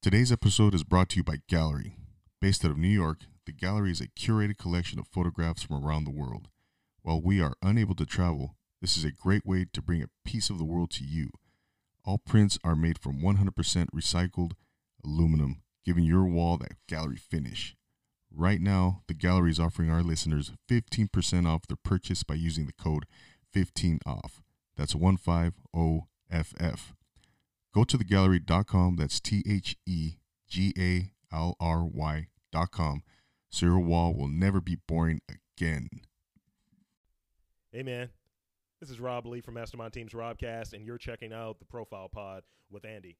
Today's episode is brought to you by Gallery. Based out of New York, the Gallery is a curated collection of photographs from around the world. While we are unable to travel, this is a great way to bring a piece of the world to you. All prints are made from 100% recycled aluminum, giving your wall that gallery finish. Right now, the gallery is offering our listeners 15% off their purchase by using the code 15OFF. That's 150FF. Go to thegallery.com, that's T H E G A L R Y.com, your wall will never be boring again. Hey man, this is Rob Lee from Mastermind Teams Robcast, and you're checking out the Profile Pod with Andy.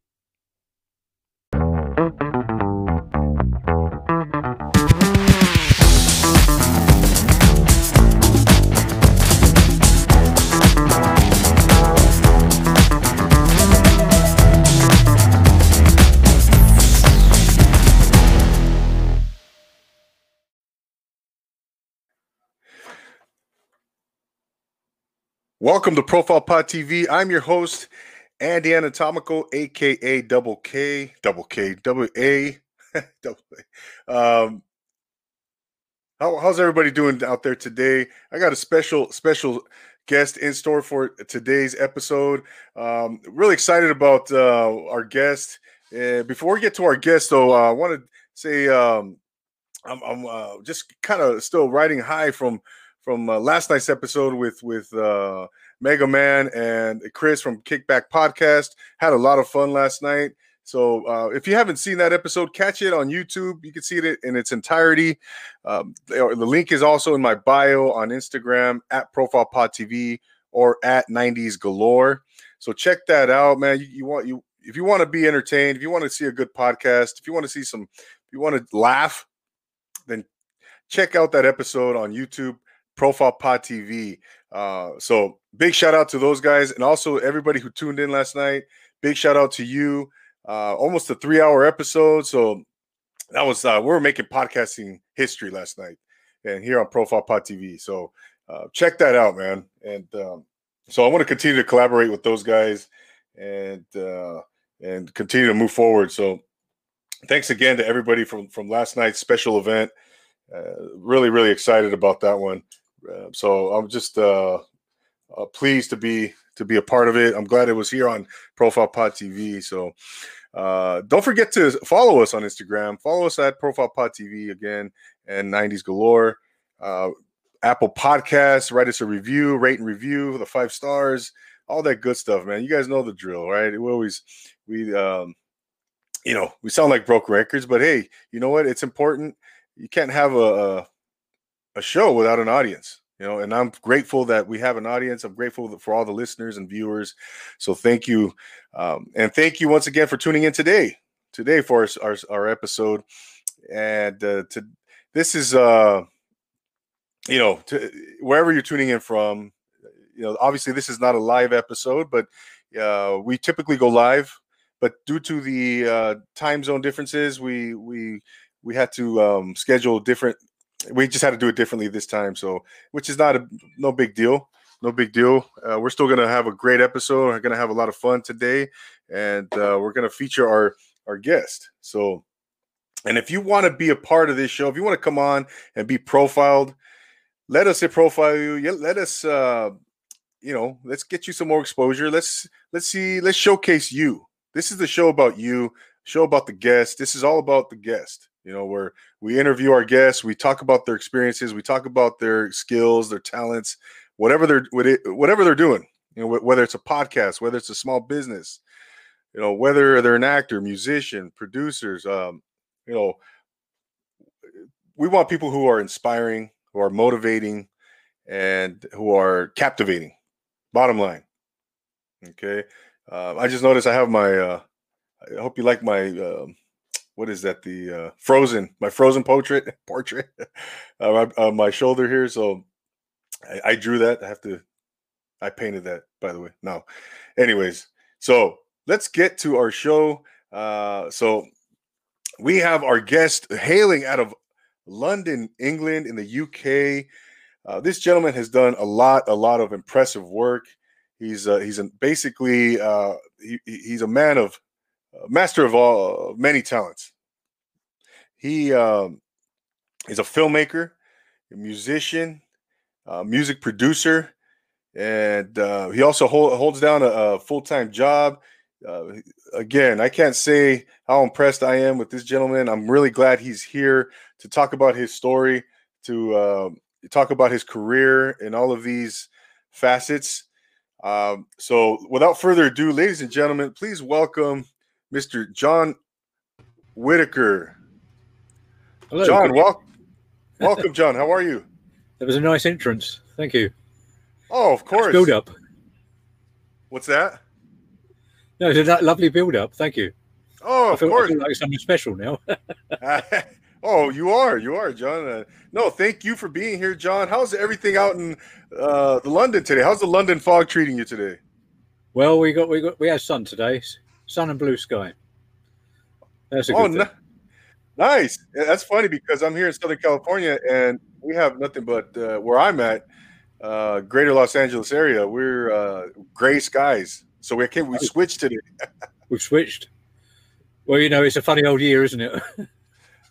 Welcome to Profile Pod TV. I'm your host, Andy Anatomical, aka Double K, Double K, Double A, Double. Um, how, how's everybody doing out there today? I got a special special guest in store for today's episode. Um, really excited about uh, our guest. Uh, before we get to our guest, though, uh, I want to say um, I'm, I'm uh, just kind of still riding high from from uh, last night's episode with with uh, Mega Man and Chris from Kickback Podcast. Had a lot of fun last night. So uh, if you haven't seen that episode, catch it on YouTube. You can see it in its entirety. Um, the, link is also in my bio on Instagram at Profile Pod TV or at 90s Galore. So check that out, man. You, you want you if you want to be entertained, if you want to see a good podcast, if you want to see some, if you want to laugh, then check out that episode on YouTube Profile Pod TV. Uh, so big shout out to those guys and also everybody who tuned in last night. Big shout out to you. Uh, almost a three hour episode. So that was uh, we were making podcasting history last night, and here on Profile Pod TV. So uh, check that out, man. And um, so I want to continue to collaborate with those guys and uh, and continue to move forward. So thanks again to everybody from from last night's special event. Uh, really, really excited about that one. Uh, so I'm just uh, uh, pleased to be to be a part of it. I'm glad it was here on Profile Pod TV. So uh, don't forget to follow us on Instagram. Follow us at Profile Pod TV again and 90s Galore. Uh, Apple Podcasts. Write us a review, rate and review the five stars, all that good stuff, man. You guys know the drill, right? We always we um, you know we sound like broke records, but hey, you know what? It's important. You can't have a, a a show without an audience you know and i'm grateful that we have an audience. I'm grateful for all the listeners and viewers. So thank you um, and thank you once again for tuning in today today for our, our, our episode. And uh, to this is uh you know to, wherever you're tuning in from you know obviously this is not a live episode but uh, we typically go live but due to the uh, time zone differences we we we had to um, schedule different we just had to do it differently this time. So, which is not a no big deal. No big deal. Uh, we're still to have a great episode. We're to have a lot of fun today, and uh, we're to feature our our guest. So, and if you want to be a part of this show, if you want to come on and be profiled, let us profile you. Let us, uh, you know, let's get you some more exposure. Let's let's see. Let's showcase you. This is the show about you. Show about the guest. This is all about the guest you know, where we interview our guests, we talk about their experiences, we talk about their skills, their talents, whatever they're whatever they're doing. You know, whether it's a podcast, whether it's a small business, you know, whether they're an actor, musician, producers, um, you know, we want people who are inspiring, who are motivating, and who are captivating. Bottom line, okay. Uh, I just noticed I have my. Uh, I hope you like my. Uh, what is that? The uh, Frozen, my Frozen portrait portrait uh, on my shoulder here. So I, I drew that. I have to. I painted that, by the way. No, anyways. So let's get to our show. Uh, so we have our guest hailing out of London, England, in the UK. Uh, this gentleman has done a lot, a lot of impressive work. He's uh, he's basically uh, he, he's a man of master of all many talents. He um, is a filmmaker, a musician, a music producer, and uh, he also hold, holds down a, a full time job. Uh, again, I can't say how impressed I am with this gentleman. I'm really glad he's here to talk about his story, to uh, talk about his career and all of these facets. Um, so, without further ado, ladies and gentlemen, please welcome Mr. John Whitaker. Hello. John, wel- welcome, John. How are you? That was a nice entrance. Thank you. Oh, of course. Build up. What's that? No, it's a lo- lovely build up. Thank you. Oh, of feel, I course. feel like something special now. oh, you are, you are, John. Uh, no, thank you for being here, John. How's everything out in uh, the London today? How's the London fog treating you today? well, we got we got we had sun today, sun and blue sky. That's a good Oh, thing. ni- nice. That's funny because I'm here in Southern California and we have nothing but uh, where I'm at, uh, Greater Los Angeles area. We're uh, gray skies, so we came. We switched today. We've switched. Well, you know, it's a funny old year, isn't it?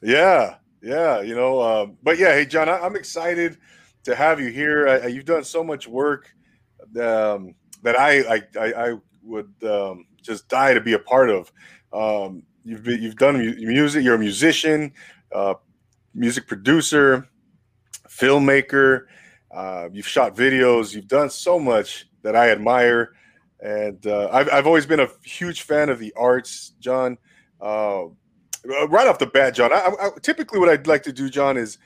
Yeah, yeah, you know. Um, but yeah, hey, John, I, I'm excited to have you here. I, I- you've done so much work um, that I I, I, I would um, just die to be a part of. Um, you've been, you've done music. You're a musician, uh, music producer, filmmaker. Uh, you've shot videos. You've done so much that I admire, and uh, I've I've always been a huge fan of the arts, John. Uh, right off the bat, John. I, I, typically, what I'd like to do, John, is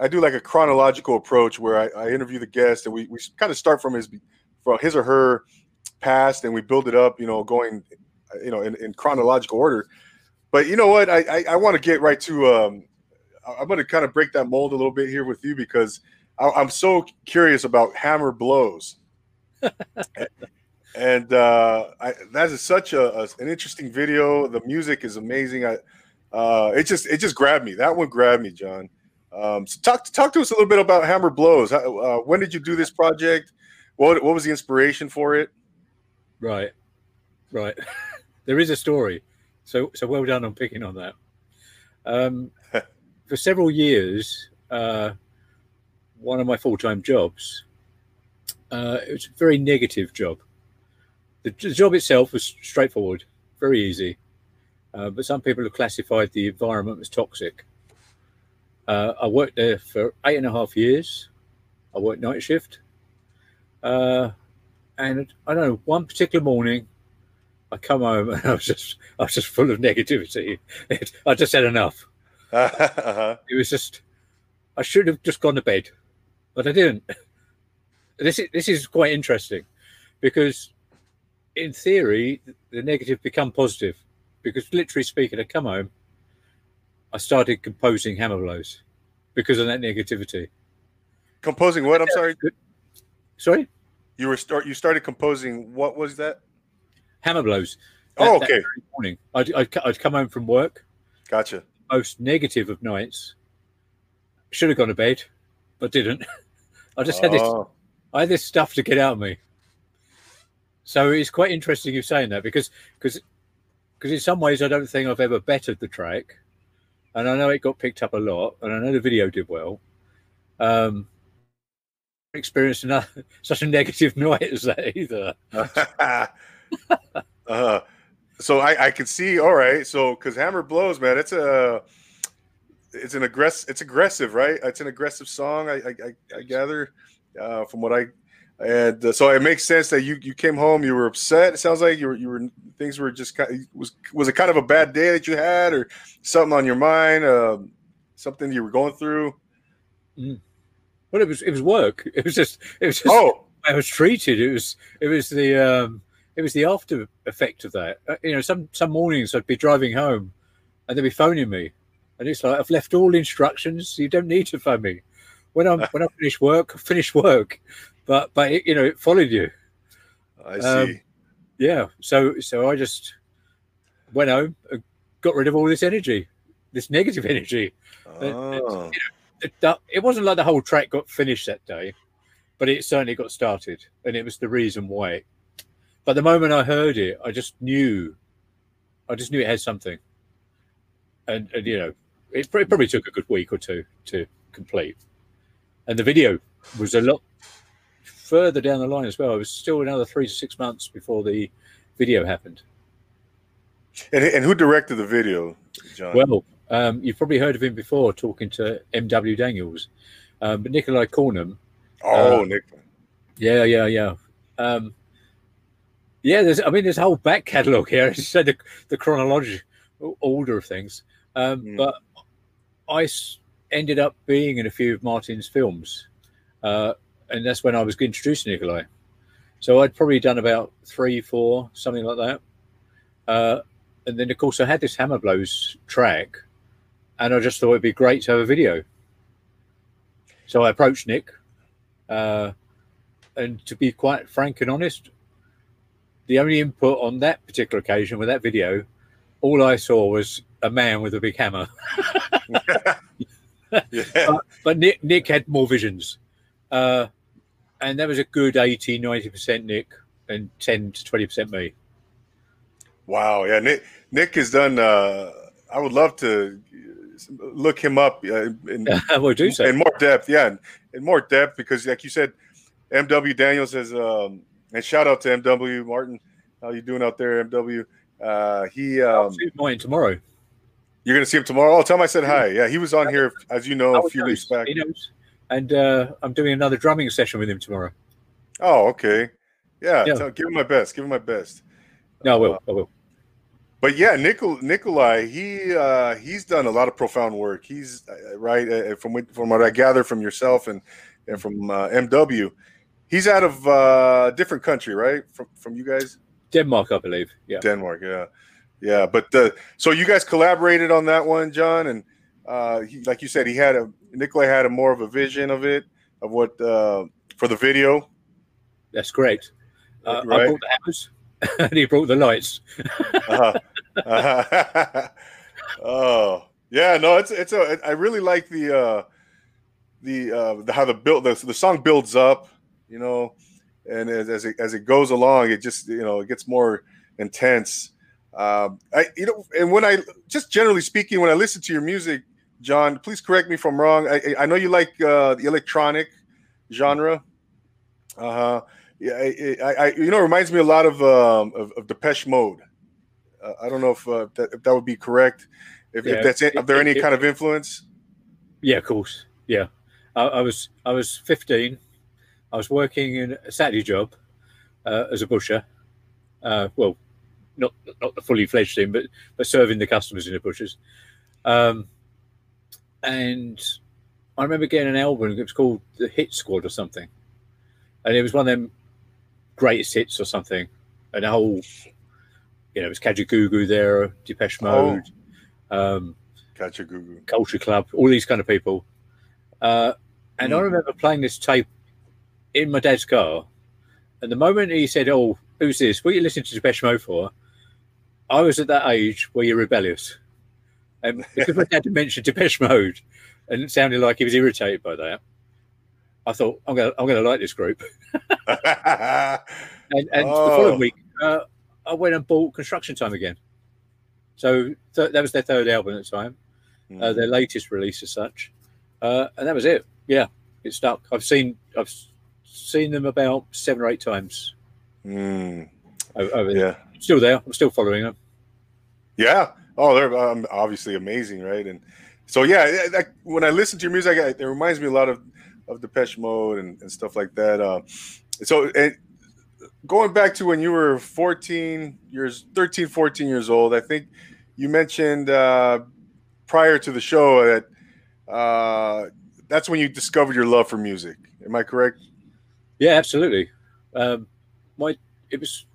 I do like a chronological approach where I, I interview the guest and we, we kind of start from his from his or her past and we build it up, you know, going, uh, you know, in, in chronological order. But you know what? I I, I want to get right to. Um, I'm going to kind of break that mold a little bit here with you because I, I'm so curious about hammer blows. and uh, I, that is such a, a- an interesting video. The music is amazing. I, uh, it just it just grabbed me. That one grabbed me, John. Um, so talk talk to us a little bit about Hammer Blows. How, uh, when did you do this project? What what was the inspiration for it? Right, right. there is a story. So so well done on picking on that. Um, for several years, uh, one of my full time jobs. Uh, it was a very negative job. The, the job itself was straightforward, very easy, uh, but some people have classified the environment as toxic. Uh, I worked there for eight and a half years. I worked night shift, uh, and I don't know. One particular morning, I come home and I was just, I was just full of negativity. I just had enough. uh-huh. It was just, I should have just gone to bed, but I didn't. This is this is quite interesting, because in theory the negative become positive, because literally speaking, I come home, I started composing hammer blows, because of that negativity. Composing what? I'm sorry. Sorry, You were start. You started composing. What was that? hammer blows. Oh, That- that okay. morning, I'd, I'd I'd come home from work, Gotcha. most negative of nights. Should have gone to bed, but didn't. I just had this Oh, I had this stuff to get out of me. So it's quite interesting you saying that because because because in some ways I don't think I've ever bettered the track, and I know it got picked up a lot, and I know the video did well. Um, experienced another, such a negative night as that either. uh, so I, I can see. All right. So because Hammer blows, man, it's a it's an aggressive. It's aggressive, right? It's an aggressive song. I I, I, gather uh, from what I and uh, so it makes sense that you you came home. You were upset. It sounds like you were you were things were just kind. Was was it kind of a bad day that you had, or something on your mind? Um, something you were going through? But it was it was work. It was just it was just Oh, I was treated. It was it was the um, it was the after effect of that. Uh, you know, some some mornings I'd be driving home, and they'd be phoning me, and it's like I've left all instructions. You don't need to phone me. When I'm when I finish work, I finish work. But but it, you know, it followed you. I Um, see. Yeah. So so I just went home, and got rid of all this energy, this negative energy. oh. It, that- it wasn't like the whole track got finished that day, but it certainly got started, and it was the reason why. But the moment I heard it, I just knew I just knew it had something, and, and you know, it, it probably took a good week or two to complete, and the video was a lot further down the line as well. It was still another three to six months before the video happened. And, and who directed the video, John? Well, um, you've probably heard of him before talking to M.W. Daniels, um, but Nikolai Cornum. oh, uh, Nick. Yeah, yeah, yeah. Um, yeah, there's. I mean, there's a whole back catalogue here. It's said the, the chronological order of things. Um, Mm. But I s- ended up being in a few of Martin's films, uh, and that's when I was introduced to Nikolai. So I'd probably done about three, four, something like that. Uh, and then, of course, I had this Hammer Blows track, and I just thought it'd be great to have a video. So I approached Nick, uh, and to be quite frank and honest, the only input on that particular occasion with that video, all I saw was a man with a big hammer. yeah. but, but Nick, Nick had more visions. Uh, and that was a good 80, 90% Nick and 10 to 20% me. Wow. Yeah. Nick, Nick has done, uh, I would love to look him up uh, in, well, do so. in more depth. Yeah. In, in more depth, because like you said, MW Daniels has, um, and shout out to MW Martin. How you doing out there, MW? Uh, he, I'll um, tomorrow. you're going to see him tomorrow. Oh, tell him I said hi. Yeah. He was on here, as you know, a few weeks back. He knows. And uh, I'm doing another drumming session with him tomorrow. Oh, okay. Yeah. Yeah. tell- give him my best. Give him my best. No, I will. I will. But yeah, Nicol Nikolai, he uh, he's done a lot of profound work. He's uh, right uh, from what- from what I gather from yourself and and from uh, MW. He's out of uh, different country, right? From from you guys, Denmark, I believe. Yeah. Denmark. Yeah, yeah. But uh, so you guys collaborated on that one, John, and uh, he, like you said, he had a Nikolai had a more of a vision of it of what uh, for the video. That's correct. Uh, I Right. brought the hammers and he brought the lights. uh-huh. Uh-huh. oh yeah, no, it's it's a. I really like the uh, the uh, the, how the build the, the song builds up, you know, and as, as it as it goes along, it just you know it gets more intense. Um, I you know, and when I just generally speaking, when I listen to your music, John, please correct me if I'm wrong. I, I know you like uh, the electronic genre. Uh huh. Yeah, I, I, I, you know, it reminds me a lot of um, of, of Depeche Mode. Uh, I don't know if, uh, that, if that would be correct. If, Yeah, if that's it, if there any it- kind of influence? Yeah, of course. Yeah, I, I was I was 15. I was working in a Saturday job uh, as a busher. Uh, well, not not the fully fledged thing, but but serving the customers in the bushers. Um, and I remember getting an album. It was called the Hit Squad or something, and it was one of them greatest hits or something. And the whole, you know, it was Kajagoogoo there, Depeche Mode. Um, Gotcha, Gugu. Culture Club, all these kind of people. Uh, and I Mm. remember playing this tape in my dad's car. And the moment he said, Oh, who's this? What are you listening to Depeche Mode for? I was at that age where you're rebellious. And because my dad mentioned Depeche Mode and it sounded like he was irritated by that, I thought, I'm going to I'm gonna like this group. And, and the Oh. following week, uh, I went and bought Construction Time again. So th- that was their third album at the time uh, their latest release as such, uh, and that was it. Yeah, it stuck. I've seen I've seen them about seven or eight times. Mm, o- Over yeah. Still there. I'm still following them. Yeah. Oh, they're um, obviously amazing, right? And so, yeah, like, when I listen to your music, I, it reminds me a lot of of Depeche Mode and, and stuff like that. Uh, so, and going back to when you were 14 years, 13, 14 years old, I think you mentioned uh, prior to the show that uh, that's when you discovered your love for music. Am I correct? Yeah, absolutely. Um, my it was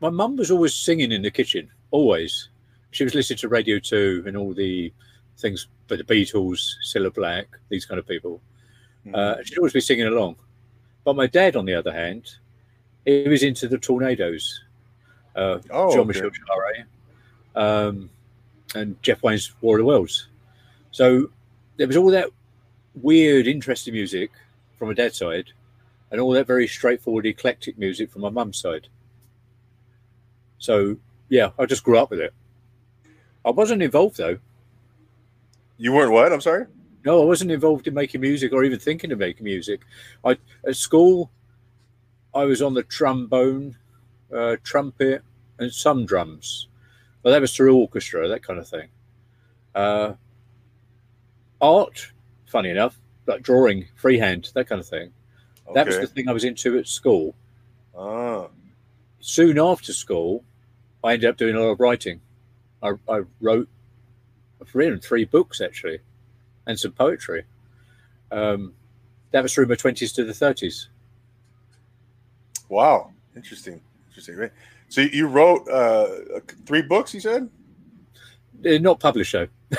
my mum was always singing in the kitchen. Always, she was listening to Radio Two and all the things, but the Beatles, Cilla Black, these kind of people. Uh, she'd always be singing along. But my dad, on the other hand, he was into the Tornados, uh, oh, Jean-Michel Jarre, um, and Jeff Wayne's War of the Worlds. So there was all that weird, interesting music from my dad's side, and all that very straightforward, eclectic music from my mum's side. So yeah, I just grew up with it. I wasn't involved though. You weren't what? I'm sorry. No, I wasn't involved in making music or even thinking of making music. I at school, I was on the trombone, uh, trumpet, and some drums, but that was through orchestra, that kind of thing. Uh, art, funny enough, like drawing, freehand, that kind of thing. That was the thing I was into at school. Ah, Soon after school, I ended up doing a lot of writing. I, I wrote, I've written three books actually, and some poetry. Um, that was through my twenties to the thirties. Wow. Interesting. Interesting. Right. So you wrote uh, three books. You said. Uh, Not published though.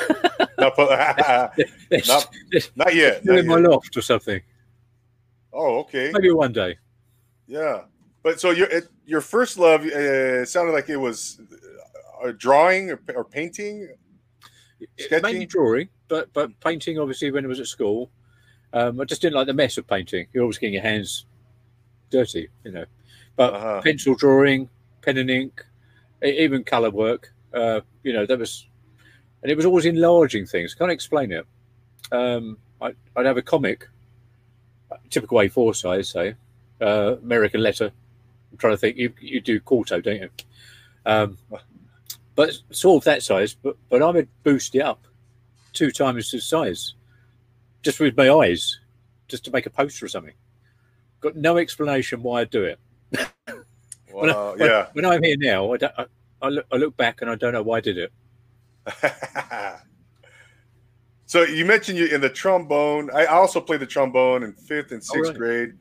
not, pu- Not- not yet. not in my yet. loft or something. Oh, okay. Maybe one day. Yeah. But so your your first love uh, sounded like it was uh, drawing or, or painting. Sketching? Mainly drawing, but but painting obviously when I was at school. Um, I just didn't like the mess of painting. You're always getting your hands dirty, you know. But Uh-huh. pencil drawing, pen and ink, even color work. Uh, you know, that was, and it was always enlarging things. Can't explain it. Um, I, I'd have a comic, typical A4 size, say, uh, American letter. I'm trying to think. You you do quarto, don't you? Um, but sort of that size. But but I would boost it up two times the size, just with my eyes, just to make a poster or something. Got no explanation why I do it. When I- when, yeah. when I'm here now, I, don't, I, I, look, I look back and I don't know why I did it. so you mentioned you in the trombone. I also played the trombone in fifth and sixth right. grade.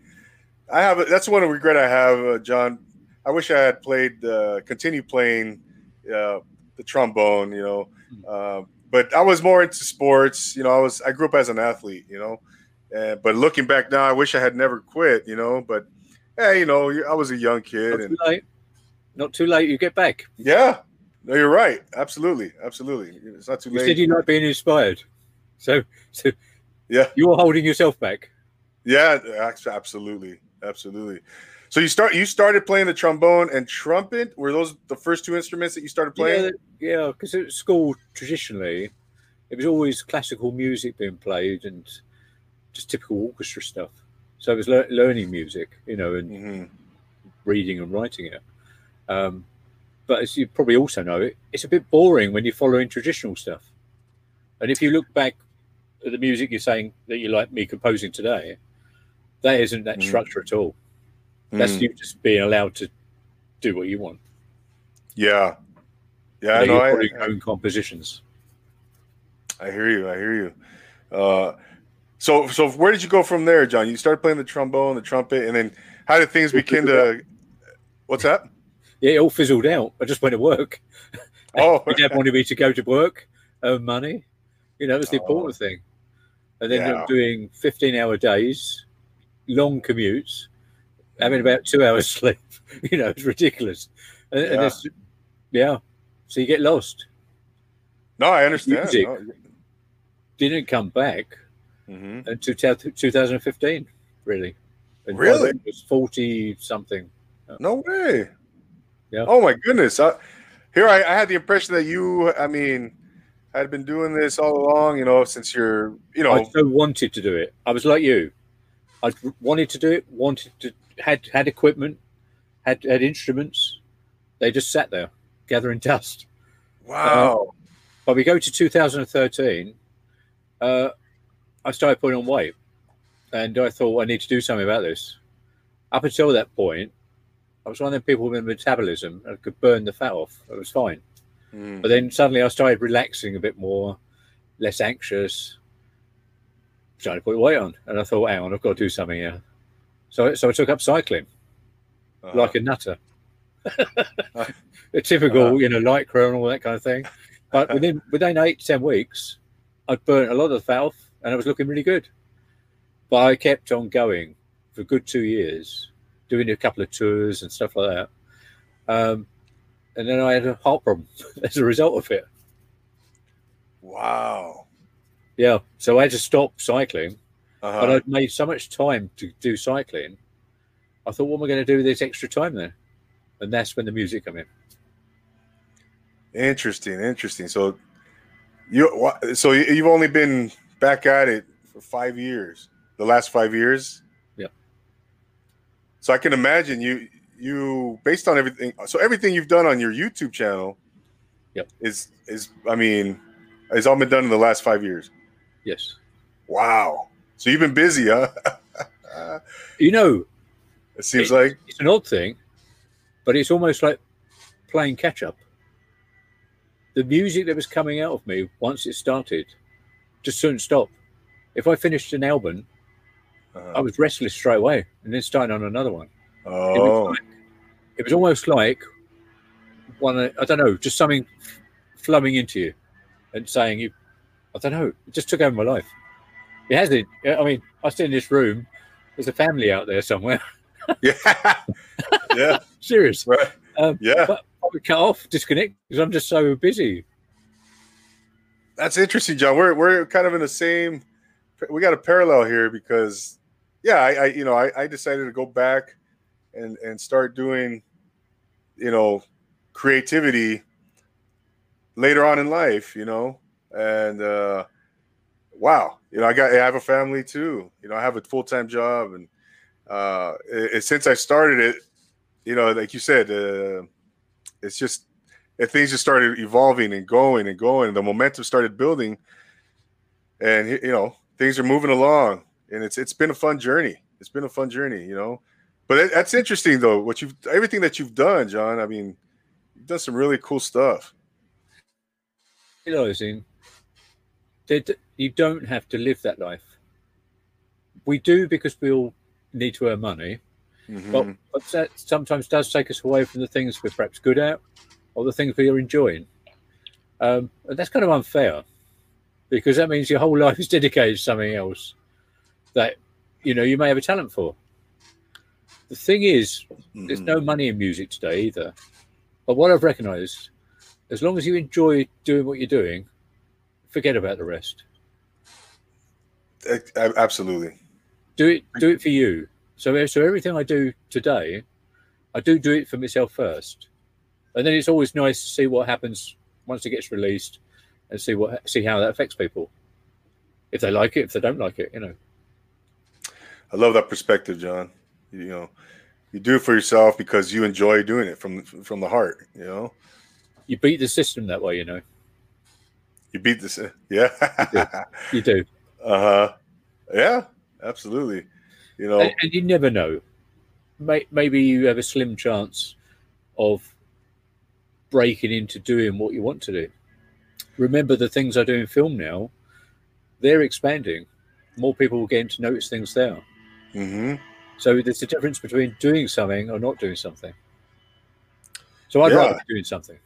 I have a, that's one regret I have, uh, John. I wish I had played, uh, continue playing uh, the trombone. You know, uh, but I was more into sports. You know, I was I grew up as an athlete. You know, uh, but looking back now, I wish I had never quit. You know, but hey, you know, I was a young kid, Not and too late. Not too late. You get back. yeah, no, you're right. Absolutely, absolutely. It's not too You late. You said you like being inspired, so so yeah. you're holding yourself back. Yeah, absolutely, absolutely. So you start you started playing the trombone and trumpet. Were those the first two instruments that you started playing? Yeah, yeah. Because at school traditionally, it was always classical music being played and just typical orchestra stuff. So it was lear- learning music, you know, and hmm reading and writing it. Um, but as you probably also know, it, it's a bit boring when you're following traditional stuff. And if you look back at the music you're saying that you like me composing today, that isn't that Mm. structure at all. That's Mm. you just being allowed to do what you want. Yeah, yeah. I You know, know. your I, own compositions. I hear you. I hear you. Uh, so so where did you go from there, John? You started playing the trombone, and the trumpet, and then how did things begin to? What's that? Yeah, it all fizzled out. I just went to work. Oh, My dad wanted me to go to work, earn money. You know, that's the Oh. important thing. And then Yeah. doing 15 hour days, long commutes, having about two hours sleep. You know, it's ridiculous. And, and Yeah. it's, yeah. So you get lost. no, I understand. Music. No. Didn't come back Mhm. until 2015, really. And Really? It was 40 something. No way. Yeah. Oh my goodness. I, here I, I had the impression that you, I mean, had been doing this all along. You know, since you're, you know, I so wanted to do it. I was like you. I wanted to do it. Wanted to had had equipment, had had instruments. They just sat there gathering dust. wow. But we go to 2013. Uh, I started putting on weight, and I thought I need to do something about this. Up until that point, I was one of them people with metabolism and could burn the fat off. It was fine. Mm. But then suddenly I started relaxing a bit more, less anxious, started to put weight on. And I thought, hang on, I've got to do something here. So, so I took up cycling Uh-huh. like a nutter. a typical, Uh-huh. you know, lycra and all that kind of thing. But within within eight, ten weeks, I'd burnt a lot of the fat off and I was looking really good. But I kept on going for a good two years, doing a couple of tours and stuff like that. Um, and then I had a heart problem as a result of it. wow. Yeah, so I had to stop cycling, Uh-huh. but I'd made so much time to do cycling. I thought, what am I going to do with this extra time then? And that's when the music came in. Interesting, interesting. So you so you've only been back at it for five years. The last five years. Yeah. So I can imagine you you based on everything. So everything you've done on your YouTube channel. Yep. Is is I mean, it's all been done in the last five years. Yes. Wow. So you've been busy, huh? You know, it seems It- like. it's an odd thing, but it's almost like playing catch up. The music that was coming out of me once it started just couldn't stop. If I finished an album, Uh, I was restless straight away and then starting on another one. It oh, was, like, it was almost like one, I don't know, just something flowing into you and saying, you, I don't know, it just took over my life. It hasn't. I mean, I sit in this room, there's a family out there somewhere. yeah, yeah, Serious. right, Um, yeah. But I would cut off, disconnect because I'm just so busy. That's interesting, John. We're we're kind of in the same. We got a parallel here because, yeah, I, I you know I, I decided to go back and and start doing, you know, creativity later on in life. You know, and uh, wow, you know, I got I have a family too. You know, I have a full time job, and uh, it, it- since I started it, you know, like you said, uh, it's just and things just started evolving and going and going the momentum started building and you know things are moving along and it's it's been a fun journey it's been a fun journey you know but that's interesting though what you've everything that you've done john i mean you've done some really cool stuff You know, Realizing that you don't have to live that life. We do because we all need to earn money, Mhm. but, but that sometimes does take us away from the things we're perhaps good at or the things we are enjoying. Um, and that's kind of unfair because that means your whole life is dedicated to something else that you know you may have a talent for. The thing is, there's Mhm. no money in music today either. But what I've recognized, as long as you enjoy doing what you're doing, forget about the rest. Absolutely Do it do it for you. So so everything I do today, I do do it for myself first. And then it's always nice to see what happens once it gets released and see what see how that affects people. If they like it, if they don't like it, you know. i love that perspective john you know you do it for yourself because you enjoy doing it from from the heart you know You beat the system that way, you know. you beat this yeah You do. uh-huh yeah absolutely you know and, and you never know. May, maybe you have a slim chance of breaking into doing what you want to do. Remember, the things I do in film now, they're expanding. More people will get to notice things there. hmm So there's a difference between doing something or not doing something. So I'd Yeah. rather be doing something.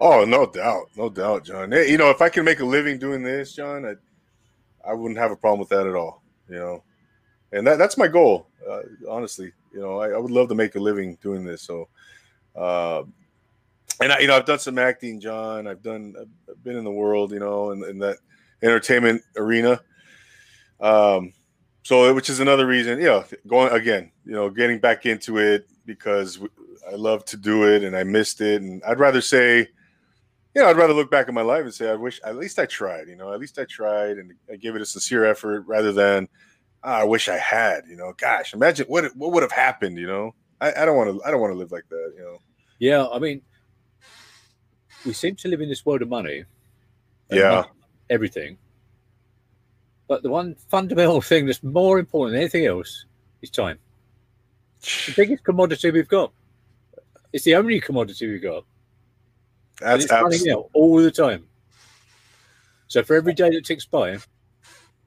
Oh, no doubt, no doubt, John. You know, if I can make a living doing this, John, I, I wouldn't have a problem with that at all. You know, and that that's my goal. Uh, honestly, you know, I, I would love to make a living doing this. So, uh, and I, you know, I've done some acting, John. I've done, I've been in the world, you know, in, in that entertainment arena. Um, so which is another reason, yeah, going again, you know, getting back into it because I love to do it and I missed it, and I'd rather say you know, I'd rather look back at my life and say, I wish at least I tried, you know, at least I tried and I gave it a sincere effort rather than, "Ah, I wish I had, you know, gosh, imagine what, what would have happened, you know, I, I don't want to, I don't want to live like that, you know? Yeah, I mean, we seem to live in this world of money. Yeah. everything. But the one fundamental thing that's more important than anything else is time. The biggest commodity we've got. It's the only commodity we've got. And That's it's running out all the time. So for every day that ticks by,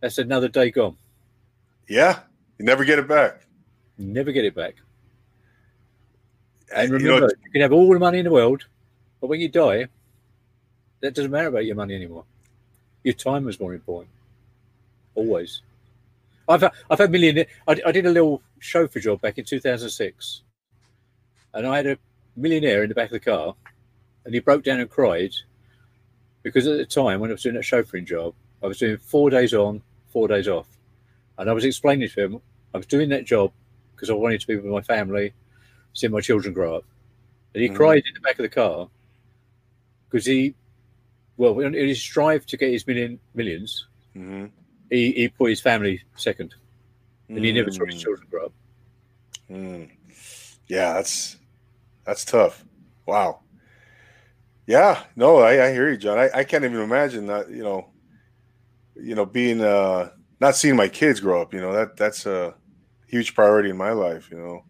that's another day gone. yeah, you never get it back. You never get it back. And, And you know, remember, you can have all the money in the world, but when you die, that doesn't matter about your money anymore. Your time is more important. Always. I've had, I've had millionaire. I, I did a little chauffeur job back in 2006, and I had a millionaire in the back of the car, and he broke down and cried because at the time when I was doing that chauffeuring job, I was doing four days on, four days off, and I was explaining to him I was doing that job because I wanted to be with my family, see my children grow up. And he Mhm. cried in the back of the car because he, well, in his strive to get his million millions, hmm he, he put his family second, and he never saw his children grow up. Mm. Yeah, that's that's tough. Wow. Yeah, no, I, I hear you, John. I, I can't even imagine that. You know, you know, being uh not seeing my kids grow up. You know that that's a huge priority in my life. You know.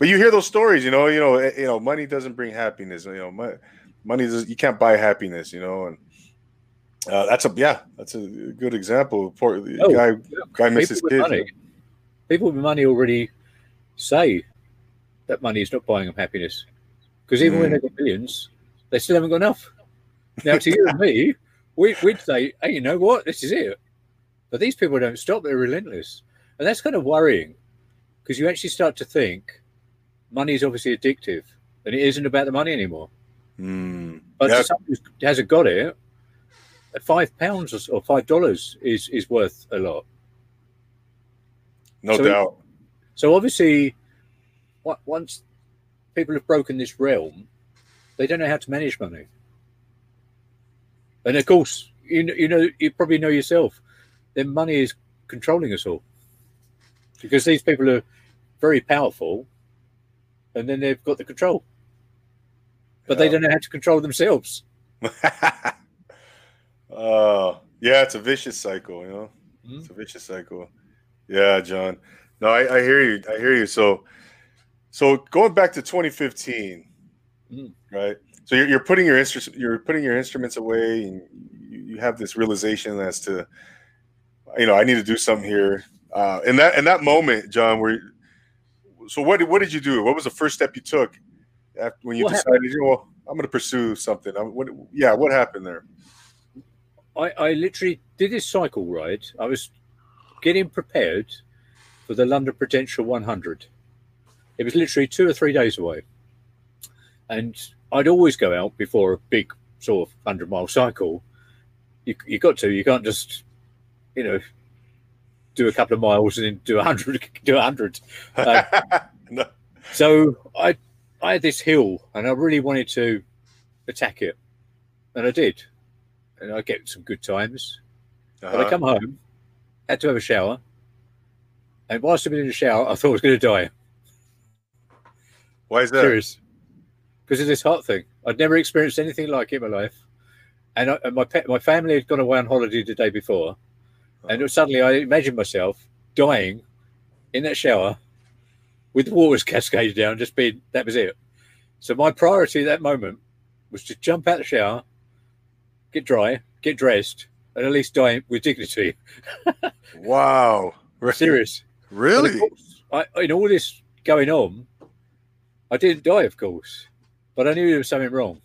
But you hear those stories. You know, you know, eh, you know, money doesn't bring happiness. You know, money, money does, you can't buy happiness. You know, and uh, that's a yeah, that's a good example. Poor Oh, guy guy missed his with kids. money, people with money already say that money is not buying them happiness. Because even when Mm. they got millions, they still haven't got enough. Now, to you and me, we, we'd say, hey, you know what? This is it. But these people don't stop. They're relentless. And that's kind of worrying because you actually start to think money is obviously addictive and it isn't about the money anymore. Mm. But to someone who hasn't got it, five pounds or, five dollars is, is worth a lot. No So- doubt. So obviously, on- once people have broken this realm, they don't know how to manage money. And of course, you know, you know, you probably know yourself, then money is controlling us all, because these people are very powerful, and then they've got the control, but they don't know how to control themselves. uh, yeah, it's a vicious cycle, you know. Mhm. It's a vicious cycle. Yeah, John. No, I, I hear you. I hear you. So, so going back to 2015, Mhm. right? So you're, you're putting your instruments you're putting your instruments away, and you, you have this realization as to, you know, I need to do something here. Uh, in that in that moment, John, where so what did what did you do? What was the first step you took after when you What decided, you know, well, I'm going to pursue something? I'm, what, yeah, what happened there? I, I literally did this cycle ride. I was getting prepared for the London Prudential 100. It was literally two or three days away. And I'd always go out before a big sort of 100 mile cycle. You, you got to, you can't just, you know, do a couple of miles and then do a 100, do a 100. Uh, no. So I, I had this hill and I really wanted to attack it. And I did. And I get some good times. But I Uh-huh. come home, had to have a shower, and whilst I've been in the shower, I thought I was going to die. Why is that? Serious, because of this heart thing. I'd never experienced anything like it in my life, and, I, and my pet, my family had gone away on holiday the day before, and suddenly I imagined myself dying in that shower with the water cascaded down, just being that was it. So my priority at that moment was to jump out the shower, get dry, get dressed, and at least die with dignity. Wow. Serious. Really? course, I, in all this going on, I didn't die, of course, but I knew there was something wrong.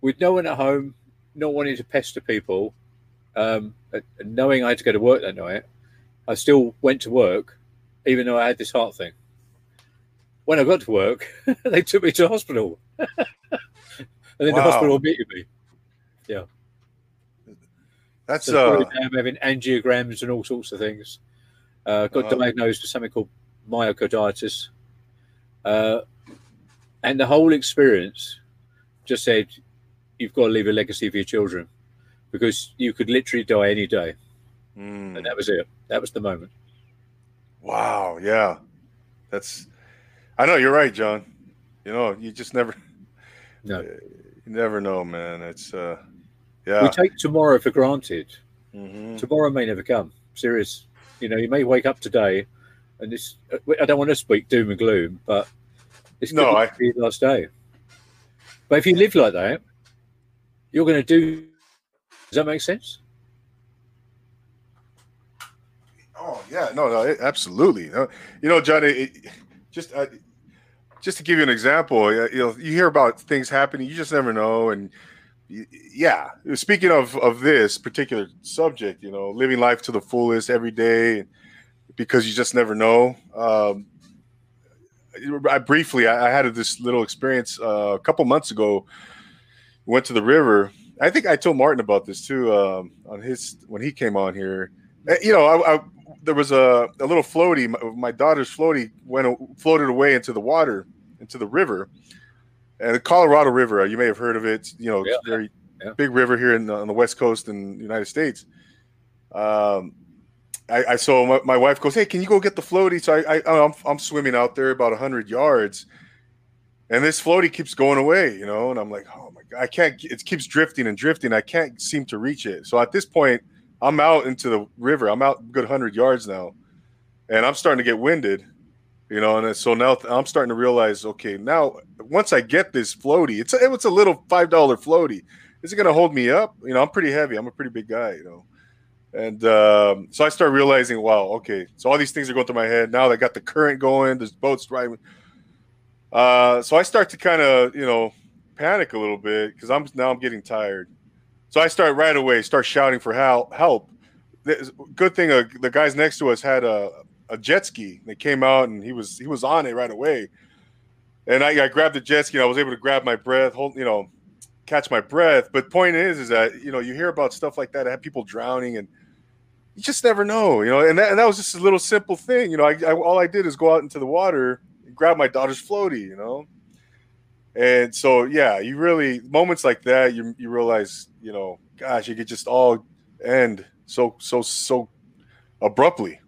With no one at home, not wanting to pester people, um, knowing I had to go to work that night, I still went to work, even though I had this heart thing. When I got to work, they took me to hospital, and then Wow. the hospital admitted me. Yeah, that's So uh I'm having angiograms and all sorts of things. Uh, got diagnosed with something called myocarditis. Uh, and the whole experience just said, you've got to leave a legacy for your children because you could literally die any day. mm, And that was it. That was the moment. wow, yeah. That's I know you're right, John. You know, you just never No. you never know, man. It's uh yeah. We take tomorrow for granted. Mhm. Tomorrow may never come. Serious. You know, you may wake up today and this, I don't want to speak doom and gloom, but it's No, I- be last day. But if you live like that, you're going to do. Does that make sense? Oh yeah, no, no, it- absolutely. You know, Johnny, it, just uh, just to give you an example, you know, you hear about things happening, you just never know, and yeah. Speaking of of this particular subject, you know, living life to the fullest every day, because you just never know. Um, I briefly, I, I had this little experience uh, a couple months ago. Went to the river. I think I told Martin about this too um, on his when he came on here. Uh, You know, I, I there was a, a little floaty. My, my daughter's floaty went floated away into the water, into the river, and the Colorado River. You may have heard of it. You know, Yeah. very Yeah. big river here in the, on the west coast in the United States. Um, I, I so my, my wife goes, "Hey, can you go get the floaty?" So I, I I'm, I'm swimming out there about hundred yards, and this floaty keeps going away, you know, and I'm like, "Oh my god, I can't!" It keeps drifting and drifting. I can't seem to reach it. So at this point, I'm out into the river. I'm out good hundred yards now, and I'm starting to get winded, you know. And so now I'm starting to realize, okay, now once I get this floaty, it's a, it's a little five dollar floaty. Is it going to hold me up? You know, I'm pretty heavy. I'm a pretty big guy, you know. And um, so I start realizing, wow, okay, so all these things are going through my head. Now I got the current going, there's boats driving. Uh, so I start to kind of, you know, panic a little bit because I'm now I'm getting tired. So I start right away, start shouting for help. Help! Good thing uh, the guys next to us had a, a jet ski. They came out and he was he was on it right away. And I, I grabbed the jet ski and I was able to grab my breath, hold, you know, catch my breath. But point is, is that you know you hear about stuff like that, I have people drowning, and you just never know, you know. And that, and that was just a little simple thing, you know. I, I all I did is go out into the water, grab my daughter's floaty, you know. And so yeah, you really moments like that, you you realize, you know, gosh, it could just all end so so so abruptly.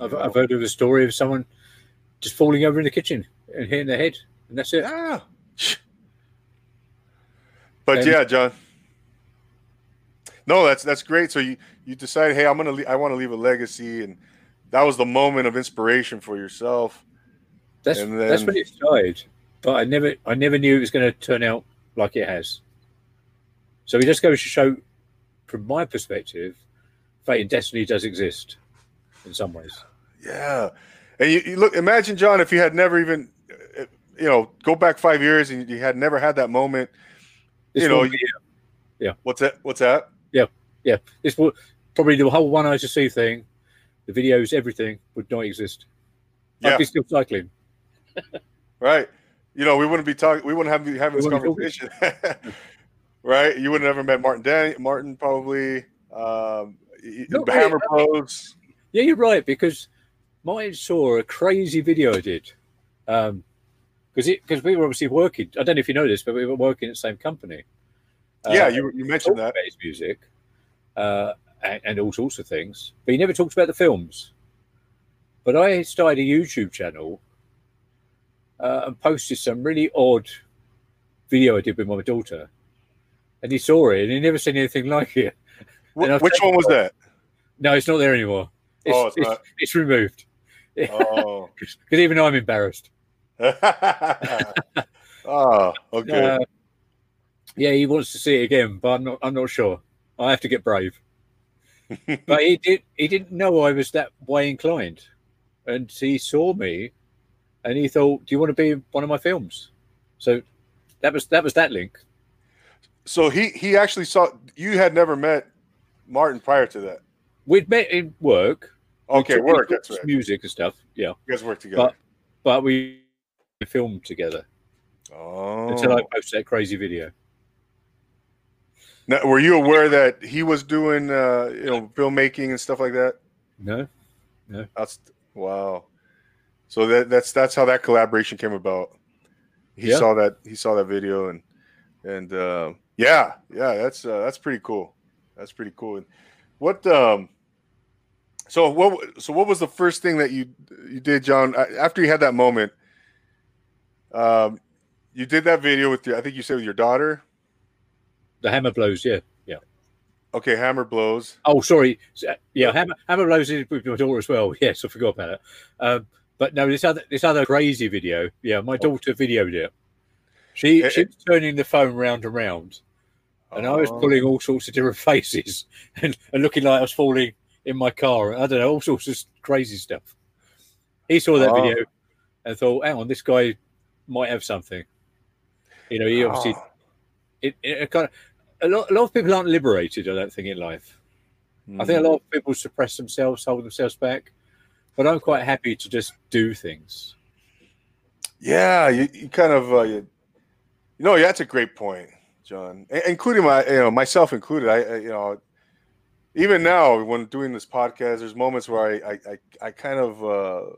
I've, I've heard of a story of someone just falling over in the kitchen and hitting their head, and that's it. Yeah. But And- yeah, John. No, that's that's great. So you you decided, hey, I'm gonna le- I want to leave a legacy, and that was the moment of inspiration for yourself. That's And that's when it started. But I never I never knew it was going to turn out like it has. So it just goes to show, from my perspective, fate and destiny does exist in some ways. Yeah, and you, you look. Imagine, John, if you had never even, uh, you know, go back five years and you had never had that moment. This You know, yeah, you- What's that? What's that? yeah, yeah. this will probably the whole one eyes to see thing, the videos, everything would not exist. Yeah. I'd be still cycling. Right. You know, we wouldn't be talking. We wouldn't have be having this conversation. right. You wouldn't have never met Martin. Dan- Martin probably. Um, y- Not the really, Hammer Blows. Yeah, you're right because mine saw a crazy video I did. Um, because it because we were obviously working. I don't know if you know this, but we were working at the same company. yeah, Uh, you you mentioned that. his music uh, and, and all sorts of things, but he never talked about the films. But I started a YouTube channel uh, and posted some really odd video I did with my daughter, and he saw it and he never seen anything like it. Wh- which one was that? No, it's not there anymore. It's, Oh, it's it's, it's removed Oh. because even I'm embarrassed. oh, okay. Uh, yeah, he wants to see it again, but I'm not. I'm not sure. I have to get brave. but he did. He didn't know I was that way inclined, and he saw me, and he thought, "Do you want to be in one of my films?" So that was that was that link. so he he actually saw you had never met Martin prior to that. We'd met in work. Okay, work. That's right. Music and stuff. Yeah, You guys work together. but we filmed together oh. until I posted that crazy video. Now, were you aware that he was doing uh, you know filmmaking and stuff like that? No, no, That's wow. So that that's that's how that collaboration came about. He Yeah. saw that he saw that video and and uh, yeah yeah that's uh, that's pretty cool. That's pretty cool. And what um so what so what was the first thing that you you did, John? After you had that moment, um, you did that video with your I think you said with your daughter. the hammer blows. Yeah, yeah. Okay, hammer blows. Oh, sorry. Yeah, Hammer, Hammer blows in with my daughter as well. Yes, I forgot about it. Um, but no, this other this other crazy video. Yeah, my daughter videoed it. She Eh, she was turning the phone round and round, and I was Oh. pulling all sorts of different faces and, and looking like I was falling in my car. I don't know, all sorts of crazy stuff. He saw that Oh. video and thought, "Hang on, this guy might have something." You know, he obviously Oh. it, it kind of a lot, a lot of people aren't liberated. I don't think in life. I think a lot of people suppress themselves, hold themselves back, but I'm quite happy to just do things. Yeah, you, you kind of uh, you, you know that's a great point, John. I- including my you know myself included. I, I you know even now when doing this podcast, there's moments where I I, I, I kind of uh,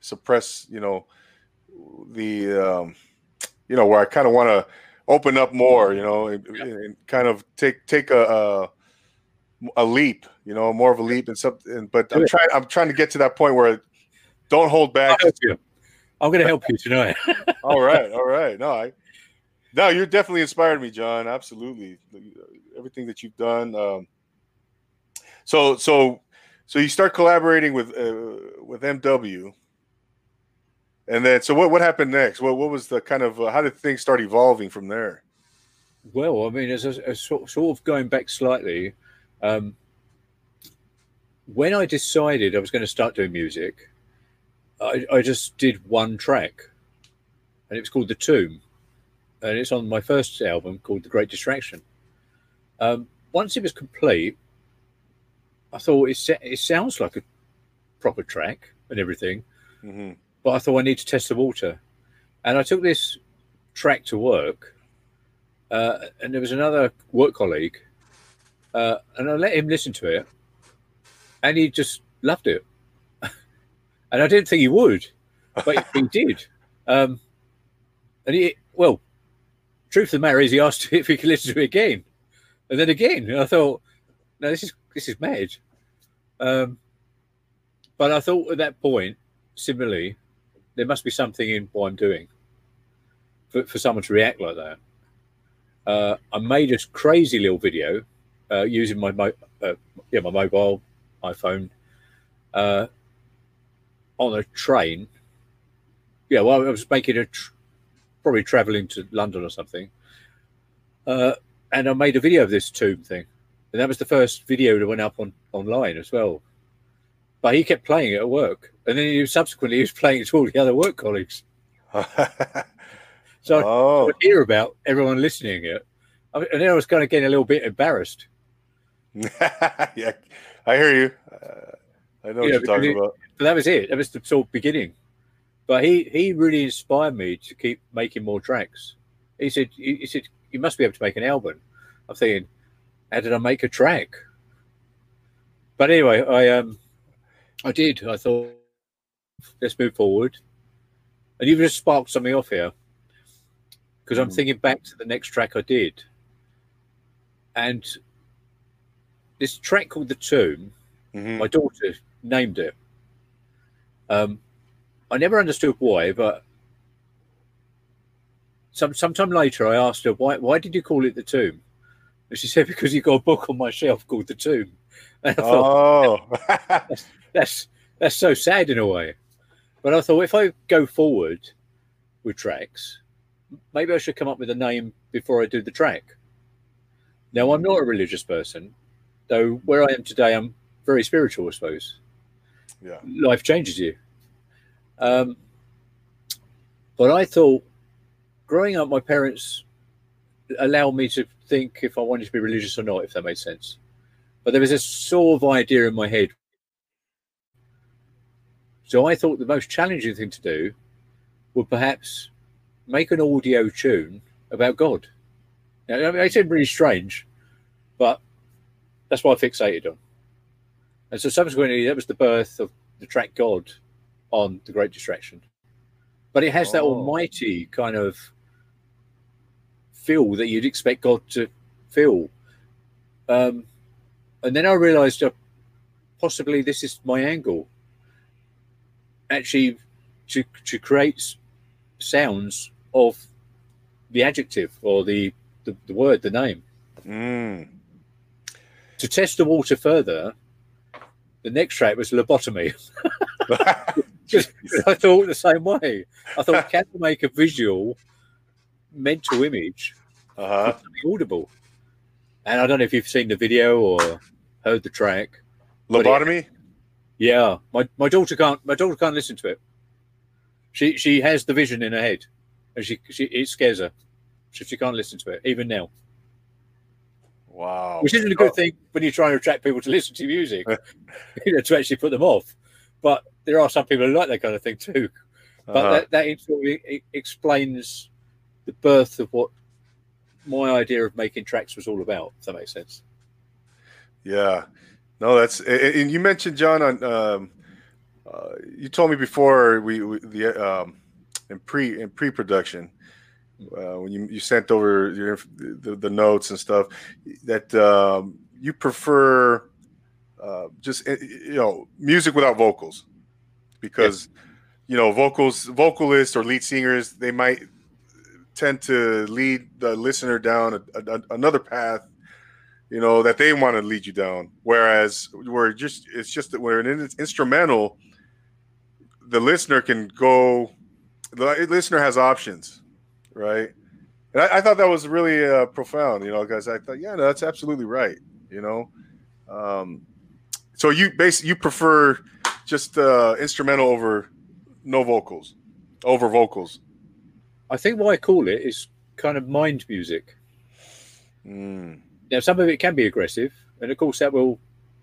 suppress you know the um, you know, where I kind of want to open up more, you know, and, and kind of take take a, a, a leap, you know, more of a leap and something. But I'm trying I'm trying to get to that point where don't hold back. I'm going to help you tonight. all right, all right. No, I no, you're definitely inspired me, John. Absolutely, everything that you've done. Um, so so so you start collaborating with uh, with MW, and then so what what happened next? What what was the kind of uh, how did things start evolving from there? Well, I mean, as a, a sort, sort of going back slightly, um, when I decided I was going to start doing music, I, I just did one track, and it was called The Tomb, and it's on my first album called The Great Distraction. Um, once it was complete, I thought it, it sounds like a proper track and everything, mm-hmm. but I thought I need to test the water, and I took this track to work, uh, and there was another work colleague, uh, and I let him listen to it, and he just loved it, and I didn't think he would, but he did, um, and he well, truth of the matter is, he asked if he could listen to it again, and then again, and I thought, no, this is this is mad. Um, but I thought at that point, similarly, there must be something in what I'm doing for, for someone to react like that. Uh, I made a crazy little video uh, using my mo- uh, yeah my mobile iPhone uh, on a train. Yeah, well, I was making a tr- probably traveling to London or something, uh, and I made a video of this tomb thing and that was the first video that went up on online as well. But he kept playing it at work, and then he subsequently he was playing it to all the other work colleagues. so oh. I hear about everyone listening it, and then I was kind of getting a little bit embarrassed. yeah, I hear you. Uh, I know what you're talking about. But that was it. That was the sort of beginning. But he he really inspired me to keep making more tracks. He said he said you must be able to make an album. I'm thinking how did I make a track? But anyway, I um, I did. I thought let's move forward, and you've just sparked something off here because I'm mm. thinking back to the next track I did, and this track called "The Tomb." Mm-hmm. My daughter named it. Um, I never understood why, but some sometime later I asked her why why did you call it the tomb? And she said, because you've got a book on my shelf called The Tomb. And I thought, oh, that's, that's, that's so sad in a way. But I thought if I go forward with tracks, maybe I should come up with a name before I do the track. Now, I'm not a religious person, though where I am today, I'm very spiritual, I suppose. Yeah. Life changes you. Um, but I thought growing up, my parents allowed me to think if I wanted to be religious or not, if that made sense. But there was a sort of idea in my head. So I thought the most challenging thing to do would perhaps make an audio tune about God. Now, I mean, it seemed really strange, but that's what I fixated on. And so subsequently, that was the birth of the track God on The Great Distraction. But it has oh. that almighty kind of feel that you'd expect God to feel. Um, and then I realized uh, possibly this is my angle. Actually, to, to create sounds of the adjective or the, the, the word, the name. Mm. To test the water further, the next track was lobotomy. I thought the same way. I thought, can I make a visual mental image uh-huh. audible. And I don't know if you've seen the video or heard the track. Lobotomy. It, yeah, my, my daughter can't. My daughter can't listen to it. She she has the vision in her head, and she she it scares her, so she can't listen to it even now. Wow, which isn't a good oh. thing when you're trying to attract people to listen to music, you know, to actually put them off. But there are some people who like that kind of thing too. But uh-huh. that that explains the birth of what my idea of making tracks was all about. If that makes sense. Yeah, no, that's and you mentioned John on. Um, uh, you told me before we, we the um, in pre in pre production uh, when you, you sent over your the, the notes and stuff that um, you prefer uh, just eh, you know music without vocals. Because you know vocals vocalists or lead singers they might tend to lead the listener down a, a, another path you know that they want to lead you down. Whereas we're just it's just that we're an instrumental the listener can go the listener has options right and I, I thought that was really uh, profound you know because i thought yeah no, that's absolutely right you know um, so you basically you prefer just uh, instrumental over no vocals over vocals i think what i call it is kind of mind music mm. Now, some of it can be aggressive, and of course, that will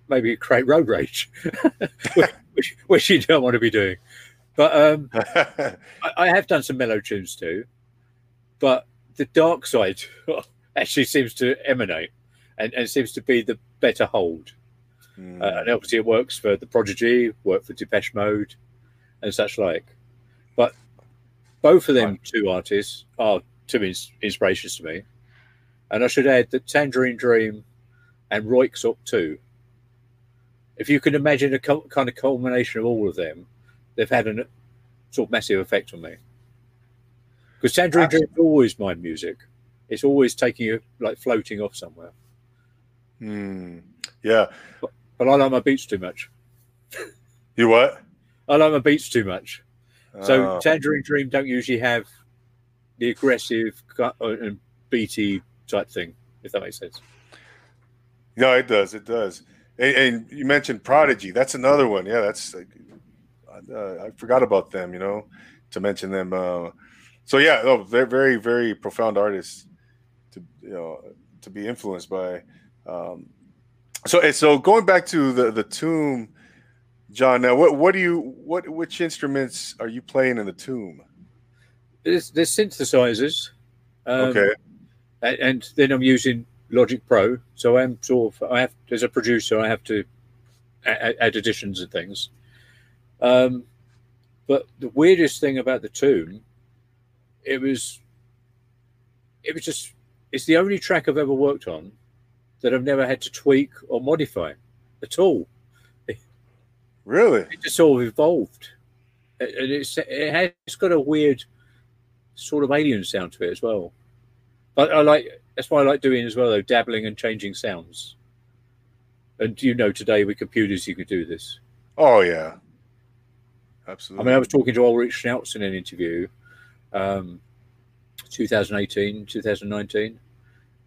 maybe create road rage, which, which, you don't want to be doing. But um, I, I, have done some mellow tunes too. But the dark side actually seems to emanate and, and seems to be the better hold. Mm. Uh, and obviously, it works for the Prodigy, work for Depeche Mode, and such like. But both of them two artists are two ins- inspirations to me. And I should add that Tangerine Dream and Röyksopp too. If you can imagine a kind of culmination of all of them, they've had a sort of massive effect on me. Because Tangerine Dream is always my music. It's always taking you like floating off somewhere. Hmm. Yeah. But, but I like my beats too much. You what? I like my beats too much. So oh. Tangerine Dream don't usually have the aggressive uh, and beaty type thing, if that makes sense. No, it does. It does. And, and you mentioned Prodigy. That's another one. Yeah, that's. Uh, I forgot about them. You know, to mention them. Uh, so yeah, no, they're very, very profound artists to you know to be influenced by. Um, so so going back to the the tomb, John. Now, what what do you what which instruments are you playing in the tomb? There's, there's synthesizers. Um, okay and then I'm using Logic Pro. So I'm sort of I have as a producer I have to add, add additions and things. Um, but the weirdest thing about the tomb, it was, it was just it's the only track I've ever worked on that I've never had to tweak or modify at all. Really, it just sort of evolved, and it's it has it's got a weird sort of alien sound to it as well. But I like that's why I like doing as well, though, dabbling and changing sounds. And you know, today with computers, you could do this. Oh yeah, absolutely. I mean, I was talking to Ulrich Schnauss in an interview, um, 2018, 2019,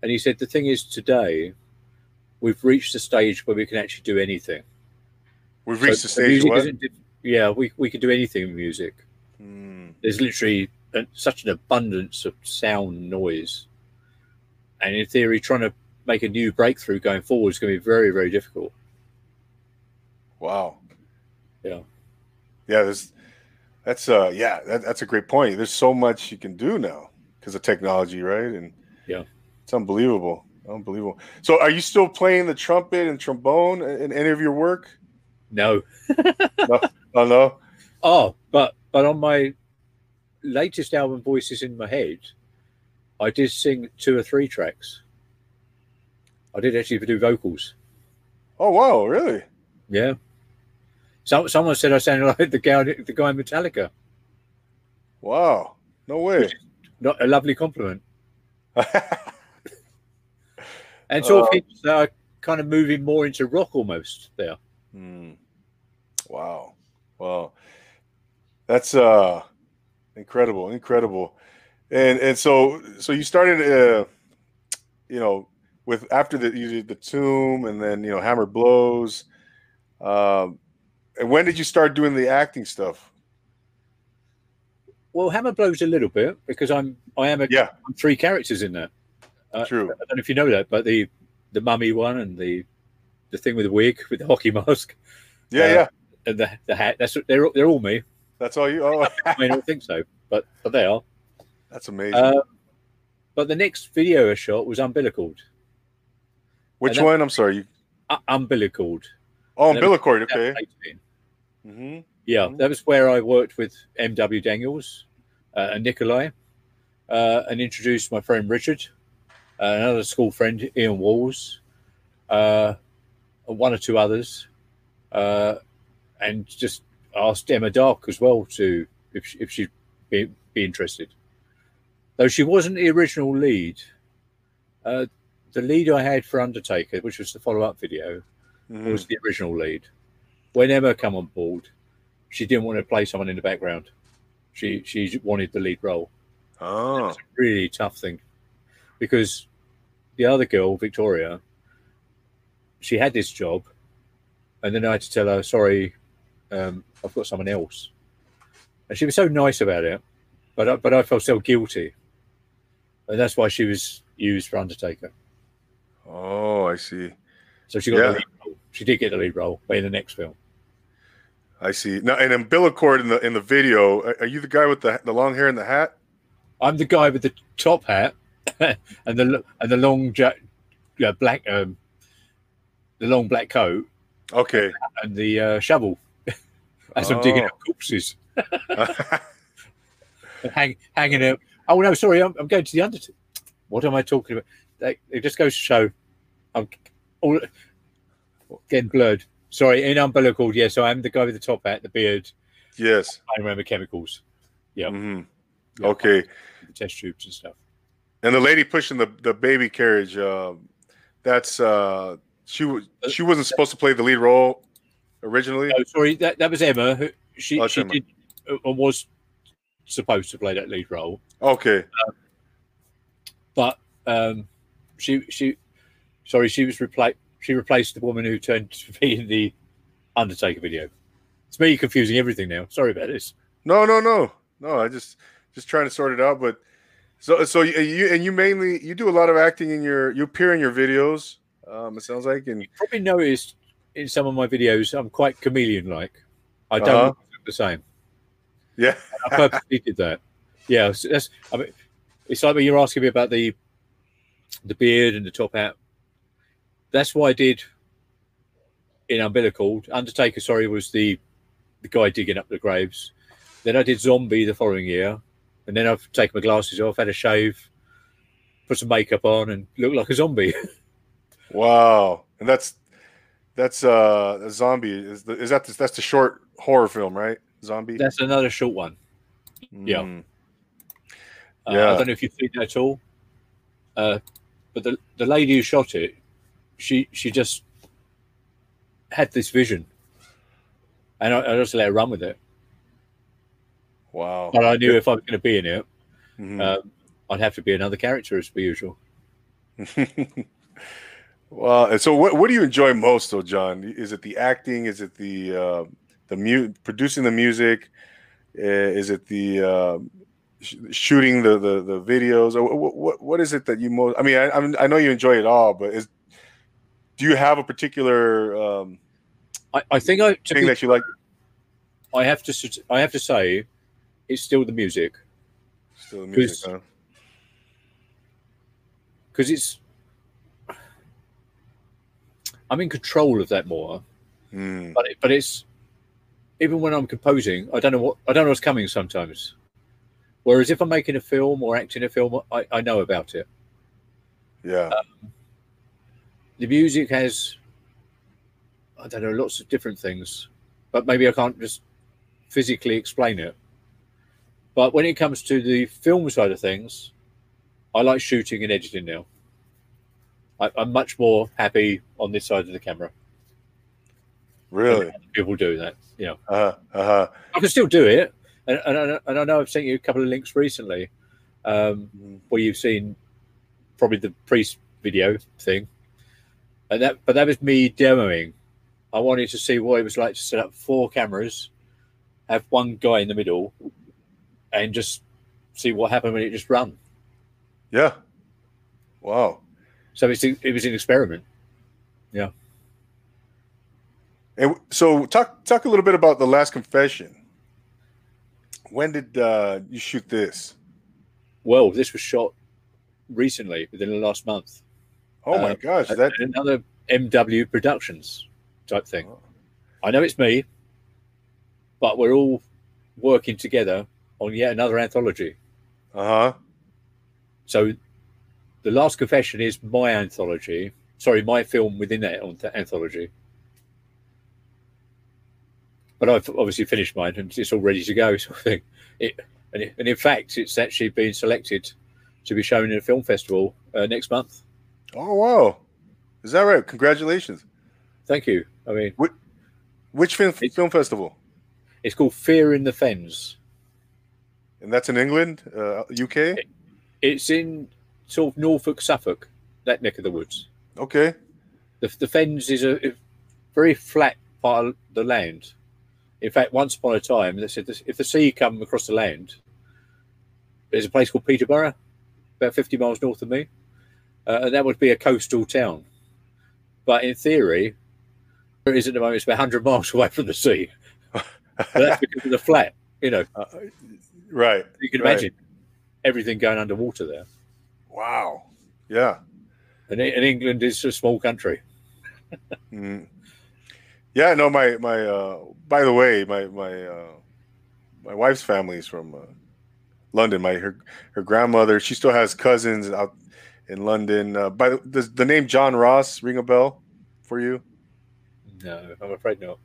and he said the thing is today we've reached a stage where we can actually do anything. We've reached so the stage. What? Yeah, we we can do anything with music. Hmm. There's literally such an abundance of sound noise and in theory, trying to make a new breakthrough going forward is going to be very, very difficult. Wow. Yeah. Yeah. There's, that's uh yeah that, that's a great point. There's so much you can do now because of technology, right? And yeah, it's unbelievable, unbelievable. So, are you still playing the trumpet and trombone in any of your work? No. no. Oh no. Oh, but but on my latest album, Voices in My Head, I did sing two or three tracks. I did actually do vocals. Oh wow, really? Yeah. So, someone said I sounded like the guy, the guy in Metallica. Wow, no way. Not a lovely compliment. and of hints that I kind of moving more into rock almost there. Hmm. Wow, wow, that's uh incredible, incredible and and so so you started uh you know with after the you did the tomb and then you know hammer blows um and when did you start doing the acting stuff well hammer blows a little bit because i'm i am a yeah I'm three characters in there uh, true i don't know if you know that but the the mummy one and the the thing with the wig with the hockey mask yeah uh, yeah and the, the hat that's they're they're all me that's all you oh i mean i don't think so but but they are that's amazing. Uh, but the next video I shot was umbilicaled. Which that, one? I'm sorry. You... Uh, umbilicaled. Oh, umbilicaled. Okay. Mm-hmm. Yeah, mm-hmm. that was where I worked with M.W. Daniels uh, and Nikolai. uh, and introduced my friend Richard, uh, another school friend, Ian Walls, uh, and one or two others, uh, and just asked Emma Dark as well to if she, if she'd be, be interested. Though she wasn't the original lead, uh, the lead I had for Undertaker, which was the follow up video, Mhm. was the original lead. When Emma came on board, she didn't want to play someone in the background. She she wanted the lead role. Oh, It's a really tough thing because the other girl, Victoria, she had this job, and then I had to tell her, "Sorry, um, I've got someone else," and she was so nice about it, but I, but I felt so guilty, and that's why she was used for Undertaker. oh, I see. So she got Yeah. the lead role. She did get the lead role, but in the next film. I see. Now, and umbilicord in the in the video. Are, you the guy with the the long hair and the hat? I'm the guy with the top hat and the and the long ja- yeah, black um, the long black coat Okay. and the uh, shovel as I'm digging Oh. up corpses, hang, hanging out. Oh no, sorry, I'm, I'm going to the Undertaker. What am I talking about? They, it just goes to show I'm all getting blurred. Sorry, in umbilical. Yes, I am the guy with the top hat, the beard. yes. I remember chemicals, Yeah. Mhm. Yeah. Okay. the test tubes and stuff. And the lady pushing the, the baby carriage, um, that's uh, she was she wasn't supposed to play the lead role originally. No, sorry, that, that was Emma. Who, she Oh, she Emma. did uh, was supposed to play that lead role, Okay. but um, she she sorry she was replaced. She replaced the woman who turned to be in the Undertaker video. It's me confusing everything now. Sorry about this. No, no, no, no. I just just trying to sort it out. But so so you, and you mainly you do a lot of acting in your you appear in your videos. Um, it sounds like and You probably noticed in some of my videos I'm quite chameleon-like. I don't Uh-huh. look the same. yeah. I purposely did that. Yeah, so that's. I mean, it's like when you're asking me about the the beard and the top hat. That's why I did in Umbilical. Undertaker, sorry, was the the guy digging up the graves. Then I did Zombie the following year, and then I've taken my glasses off, had a shave, put some makeup on, and looked like a zombie. Wow. And that's that's uh a zombie. Is the, is that the, that's the short horror film, right? Zombie. That's another short one. yeah. Mm. Uh, Yeah. I don't know if you've seen that at all. Uh, but the the lady who shot it, she she just had this vision, and I, I just let her run with it. Wow. But I knew if I was going to be in it, Mhm. um, I'd have to be another character as per usual. well, and so what what do you enjoy most, though, John? Is it the acting? Is it the uh, the mu- producing the music? Uh, is it the uh, sh- shooting the, the the videos? Or what, what what is it that you most? I mean, I I'm, I know you enjoy it all, but is do you have a particular um, I, I think I to thing be, that you like? I have to I have to say, it's still the music Still the music, Because- huh? because it's. I'm in control of that more. Mm, but it, but it's even when I'm composing, I don't know what I don't know what's coming sometimes. Whereas if I'm making a film or acting a film, I, I know about it. yeah. The music has I don't know lots of different things, but maybe I can't just physically explain it. But when it comes to the film side of things, I like shooting and editing now. I, I'm much more happy on this side of the camera. really? People do that, you know. Uh huh. Uh huh. I can still do it, and, and, I- and I know I've sent you a couple of links recently, um, where you've seen probably the priest video thing, and that but that was me demoing. I wanted to see what it was like to set up four cameras, have one guy in the middle, and just see what happened when it just run. Yeah. Wow. So it's it was an experiment. Yeah. And so talk talk a little bit about the last confession. When did uh, you shoot this? Well, this was shot recently within the last month. Oh my Uh, gosh, at- that another MW Productions type thing. I know it's me, but we're all working together on yet another anthology. uh huh. so the last confession is my anthology. Sorry, my film within that anthology. But I've obviously finished mine and it's all ready to go, sort of thing. It, and, it, and in fact, it's actually been selected to be shown in a film festival uh, next month. Oh wow, is that right? Congratulations! Thank you. I mean, which, which film, film festival? It's called Fear in the Fens, and that's in England, uh, UK. It, it's in sort of Norfolk, Suffolk, that neck of the woods. Okay. The, the Fens is a, a very flat part of the land. In fact, once upon a time, they said this, if the sea come across the land, there's a place called Peterborough, about 50 miles north of me, uh, and that would be a coastal town. But in theory, it is at the moment, it's about 100 miles away from the sea. that's because of the flat, you know. Uh, right. You can imagine right. everything going underwater there. Wow. Yeah. And, and England is a small country. mm. Yeah, no, my my uh by the way, my my uh my wife's family is from uh, London. My her her grandmother, she still has cousins out in London. Uh, by the does the name John Ross ring a bell for you? No, I'm afraid no.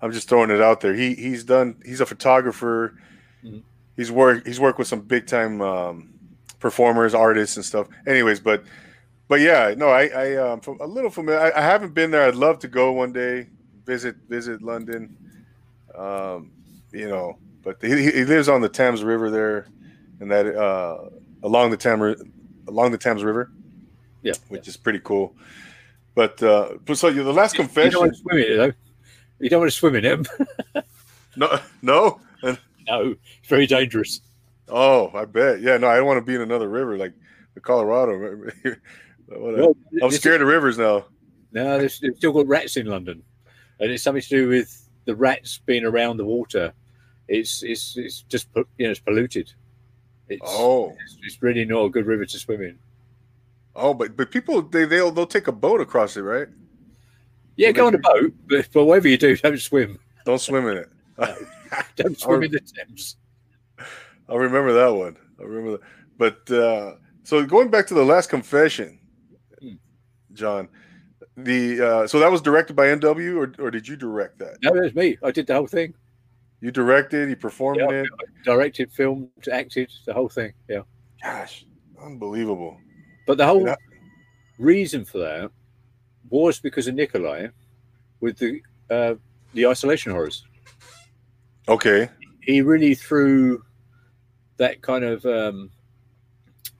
I'm just throwing it out there. He he's done. He's a photographer. Mm-hmm. He's worked. He's worked with some big time um, performers, artists, and stuff. Anyways, but but yeah, no, I I um a little familiar. I, I haven't been there. I'd love to go one day, visit visit London. Um, you know, but he, he lives on the Thames River there, and that uh along the Thames along the Thames River. Yeah, which is pretty cool. But uh, so you're the last confession. You don't want to swim in it, though. You don't want to swim in it. no, no, no. It's very dangerous. Oh, I bet. Yeah, no, I don't want to be in another river like the Colorado. well, I'm scared of rivers now. No, there's, there's still got rats in London, and it's something to do with the rats being around the water. It's it's it's just you know it's polluted. It's, oh, it's, it's really not a good river to swim in. Oh, but but people they they'll they'll take a boat across it, right? Yeah, go on a boat, but, but whatever you do, don't swim. Don't swim in it. No, don't swim in the Thames. I'll remember that one. I remember that. But uh, so going back to the last confession, hmm. John, the uh, so that was directed by MW, or or did you direct that? No, it was me. I did the whole thing. You directed. You performed yeah, it. Directed, filmed, acted, the whole thing. Yeah. Gosh, unbelievable. But the whole reason for that was because of Nikolai with the uh, the isolation horrors. Okay. He really threw that kind of um,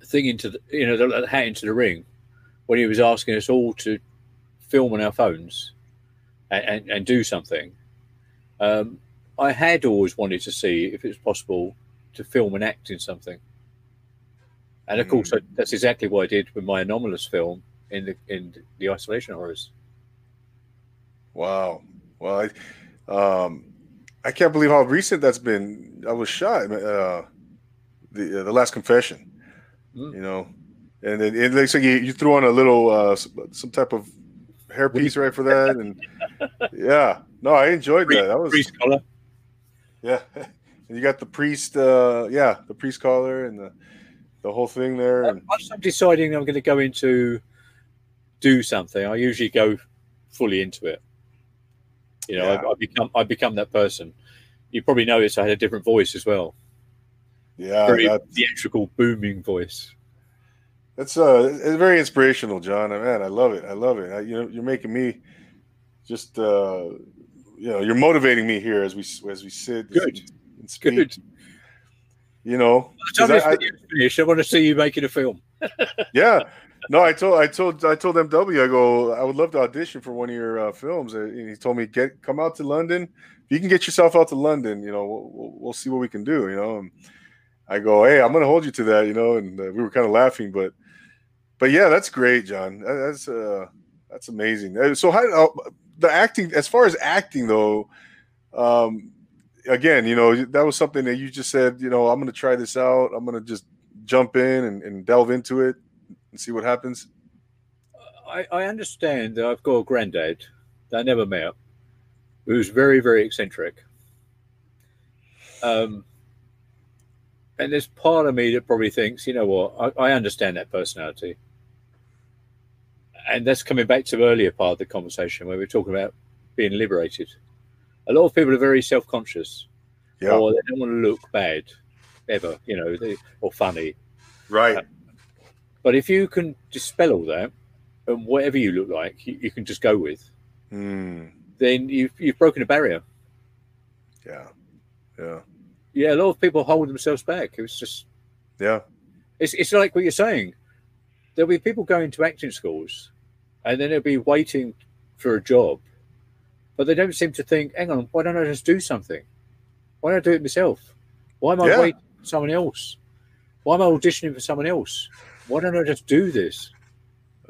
thing into the you know the hat into the ring when he was asking us all to film on our phones and, and, and do something. Um, I had always wanted to see if it was possible to film and act in something. And of course, mm. that's exactly what I did with my anomalous film in the in the isolation horrors. Wow! Well, I, um, I can't believe how recent that's been. I was shot. Uh, the uh, the last confession, mm. you know, and then it looks like you, you threw on a little uh, some type of hairpiece right for that, and yeah, no, I enjoyed that. That was. Yeah, and you got the priest. Uh, yeah, the priest collar and the the whole thing there. And... Once I'm deciding I'm going to go into do something, I usually go fully into it. You know, yeah. I, I, become I become that person. You probably noticed I had a different voice as well. Yeah, very theatrical, booming voice. That's uh, it's very inspirational, John. Man, I love it. I love it. I, you know, you're making me just uh, you know, you're motivating me here as we as we sit. Good. And speak. Good you know, I, I, I want to see you making a film. yeah, no, I told I told I told MW I go I would love to audition for one of your uh, films, and he told me get come out to London. If you can get yourself out to London, you know, we'll, we'll see what we can do. You know, and I go, hey, I'm going to hold you to that. You know, and uh, we were kind of laughing, but but yeah, that's great, John. That's uh that's amazing. Uh, so how uh, the acting as far as acting though, um, again, you know, that was something that you just said, you know, I'm going to try this out. I'm going to just jump in and, and, delve into it and see what happens. I, I understand that I've got a granddad that I never met who's very, very eccentric. Um, and there's part of me that probably thinks, you know what, I, I understand that personality. And that's coming back to the earlier part of the conversation where we're talking about being liberated. A lot of people are very self conscious Yeah. or they don't want to look bad ever, you know, they, or funny. Right. But if you can dispel all that and whatever you look like, you, you can just go with, Hmm. then you've, you've broken a barrier. Yeah. Yeah. Yeah, a lot of people hold themselves back. It was just, Yeah. it's, it's like what you're saying. There'll be people going to acting schools and then they'll be waiting for a job, but they don't seem to think, hang on, why don't I just do something? Why don't I do it myself? Why am I Yeah. waiting for someone else? Why am I auditioning for someone else? Why don't I just do this?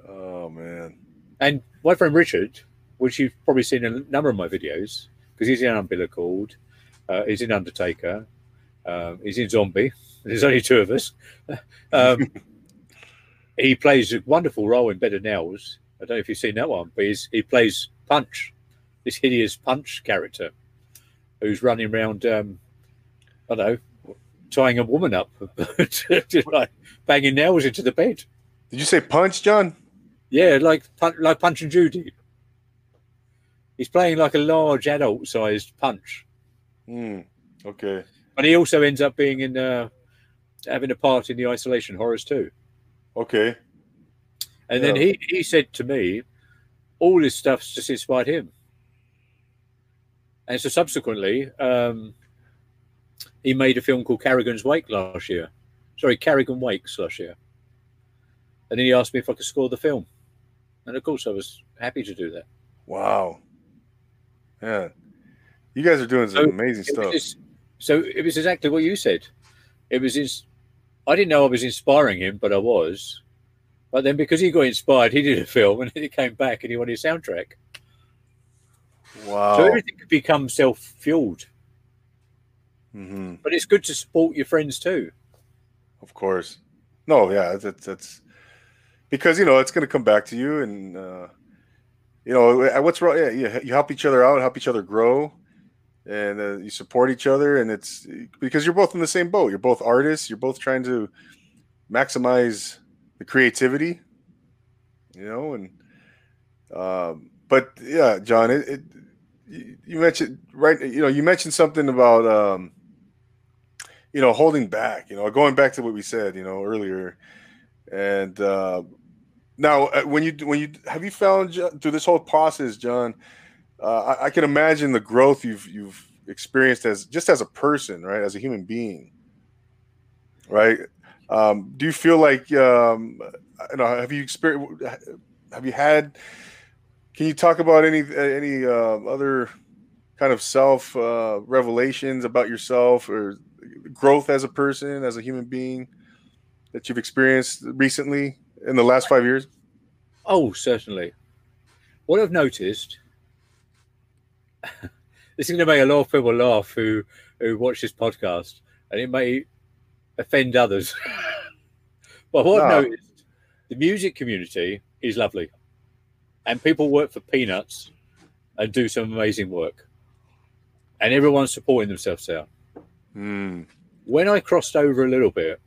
Oh man. And my friend Richard, which you've probably seen in a number of my videos, because he's in Umbilicaled, uh, he's in Undertaker, um, he's in Zombie. There's only two of us. Um, he plays a wonderful role in Better Nails. I don't know if you've seen that one, but he's, he plays Punch, this hideous Punch character who's running around, um, I don't know, tying a woman up, just like banging nails into the bed. Did you say punch, John? Yeah, like like Punch and Judy. He's playing like a large adult-sized Punch, Hmm. Okay. and he also ends up being in uh, having a part in the Isolation Horrors too. Okay. And then he he said to me, all this stuff's just inspired him. And so subsequently, um, he made a film called Carrigan's Wake last year. Sorry, Carrigan Wakes last year. And then he asked me if I could score the film, and of course I was happy to do that. Wow. Yeah. You guys are doing some So, amazing stuff. just- so it was exactly what you said. It was his. I didn't know I was inspiring him, but I was. But then because he got inspired, he did a film, and he came back and he wanted a soundtrack. Wow. So everything could become self-fueled. hmm But it's good to support your friends too. Of course. No, yeah, that's that's because you know it's going to come back to you, and uh, you know uh, what's wrong. Yeah, you, you help each other out, help each other grow, and uh, you support each other, and it's because you're both in the same boat. You're both artists. You're both trying to maximize the creativity, you know, and um, but yeah, John, it, it you mentioned right, you know, you mentioned something about um, you know, holding back, you know, going back to what we said, you know, earlier. And uh, now, uh, when you when you have you found through this whole process, John, uh, I, I can imagine the growth you've you've experienced as just as a person, right, as a human being, right? Um, do you feel like um, you know? Have you experienced? Have you had? Can you talk about any any uh, other kind of self uh, revelations about yourself or growth as a person, as a human being that you've experienced recently in the last five years? Oh, certainly. What I've noticed, this is going to make a lot of people laugh who who watch this podcast, and it may offend others. but what No. I've noticed, the music community is lovely, and people work for peanuts and do some amazing work, and everyone's supporting themselves there. Hmm. when I crossed over a little bit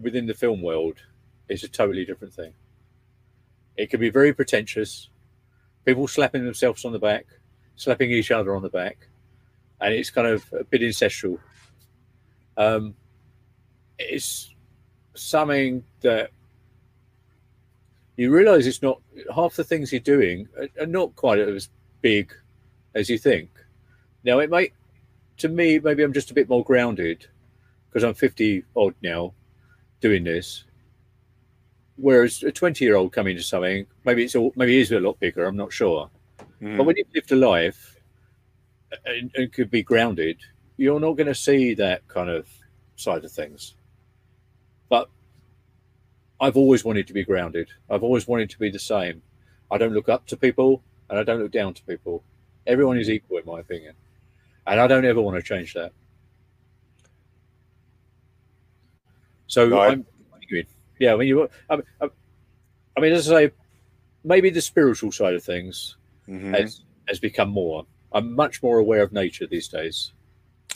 within the film world, it's a totally different thing. It can be very pretentious, people slapping themselves on the back, slapping each other on the back, and it's kind of a bit incestual. Um, it's something that you realize it's not half the things you're doing are, not quite as big as you think. Now, it might, to me, maybe I'm just a bit more grounded because I'm 50 odd now doing this. Whereas a 20 year old coming to something, maybe it's all, maybe it is a lot bigger. I'm not sure. Hmm. But when you've lived a life and, and could be grounded, you're not going to see that kind of side of things. But I've always wanted to be grounded. I've always wanted to be the same. I don't look up to people and I don't look down to people. Everyone is equal, in my opinion. And I don't ever want to change that. So No, I- I'm, yeah, when you, I, I, I mean, as I say, maybe the spiritual side of things Mhm. has has become more. I'm much more aware of nature these days.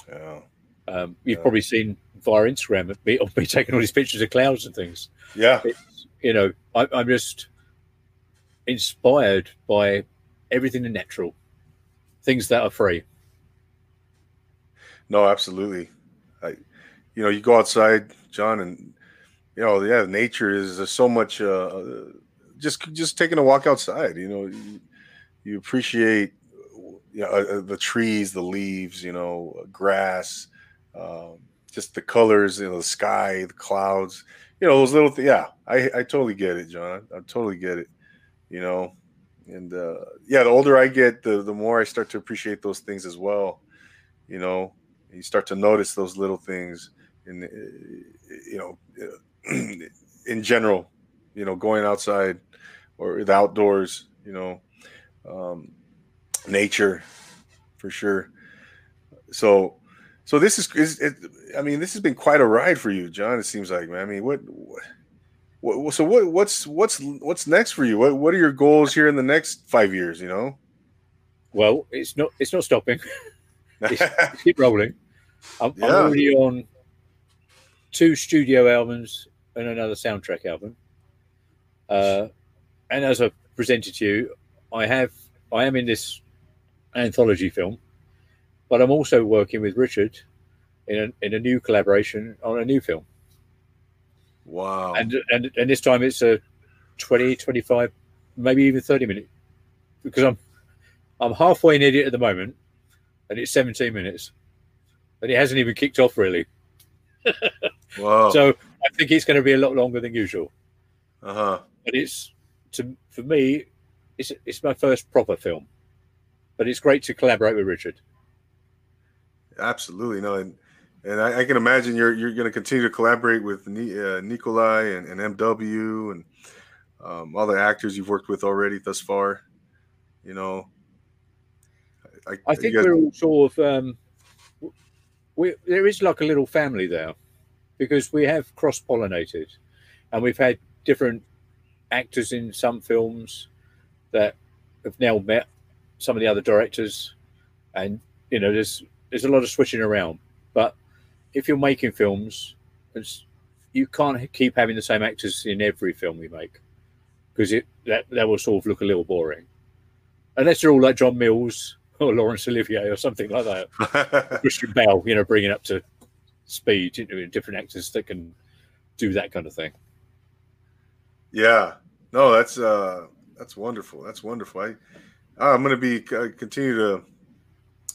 Yeah. Um, you've Yeah. probably seen via Instagram of me, of me taking all these pictures of clouds and things. Yeah. It's, you know, I, I'm just inspired by everything in natural, things that are free. No, absolutely. I, you know, you go outside, John, and you know, yeah, nature is so much. Uh, just just taking a walk outside. You know, you, you appreciate, you know, uh, the trees, the leaves, you know, grass, um, just the colors, you know, the sky, the clouds. You know, those little. Th- yeah, I I totally get it, John. I, I totally get it. You know, and uh, yeah, the older I get, the the more I start to appreciate those things as well. You know, you start to notice those little things in uh, you know in general you know going outside or the outdoors you know um, nature for sure so so this is, is it, i mean this has been quite a ride for you john it seems like man i mean what what, what so what what's what's what's next for you what what are your goals here in the next five years you know Well, it's not it's not stopping. It's- keep rolling. I'm, I'm already on two studio albums and another soundtrack album. Uh, and as I presented to you, I have I am in this anthology film, but I'm also working with Richard in a, in a new collaboration on a new film. wow And, and and this time it's a 20, 25, maybe even 30 minute because I'm I'm halfway in it at the moment and it's 17 minutes. and it hasn't even kicked off really. wow So I think it's going to be a lot longer than usual. uh-huh But it's to for me, it's it's my first proper film. But it's great to collaborate with Richard. Absolutely no, and and I, I can imagine you're you're going to continue to collaborate with uh, Nikolai and, and MW and um, all the actors you've worked with already thus far. You know, I, I think guys- we're all sort of um, we there is like a little family there because we have cross pollinated, and we've had different actors in some films that have now met some of the other directors, and you know there's there's a lot of switching around. But if you're making films, it's, you can't keep having the same actors in every film we make because it that that will sort of look a little boring, unless they're all like John Mills or Laurence Olivier or something like that. Christian Bale, you know, bringing up to speed, you know, different actors that can do that kind of thing. yeah, no, that's uh that's wonderful. That's wonderful. I I'm going to be uh, continue to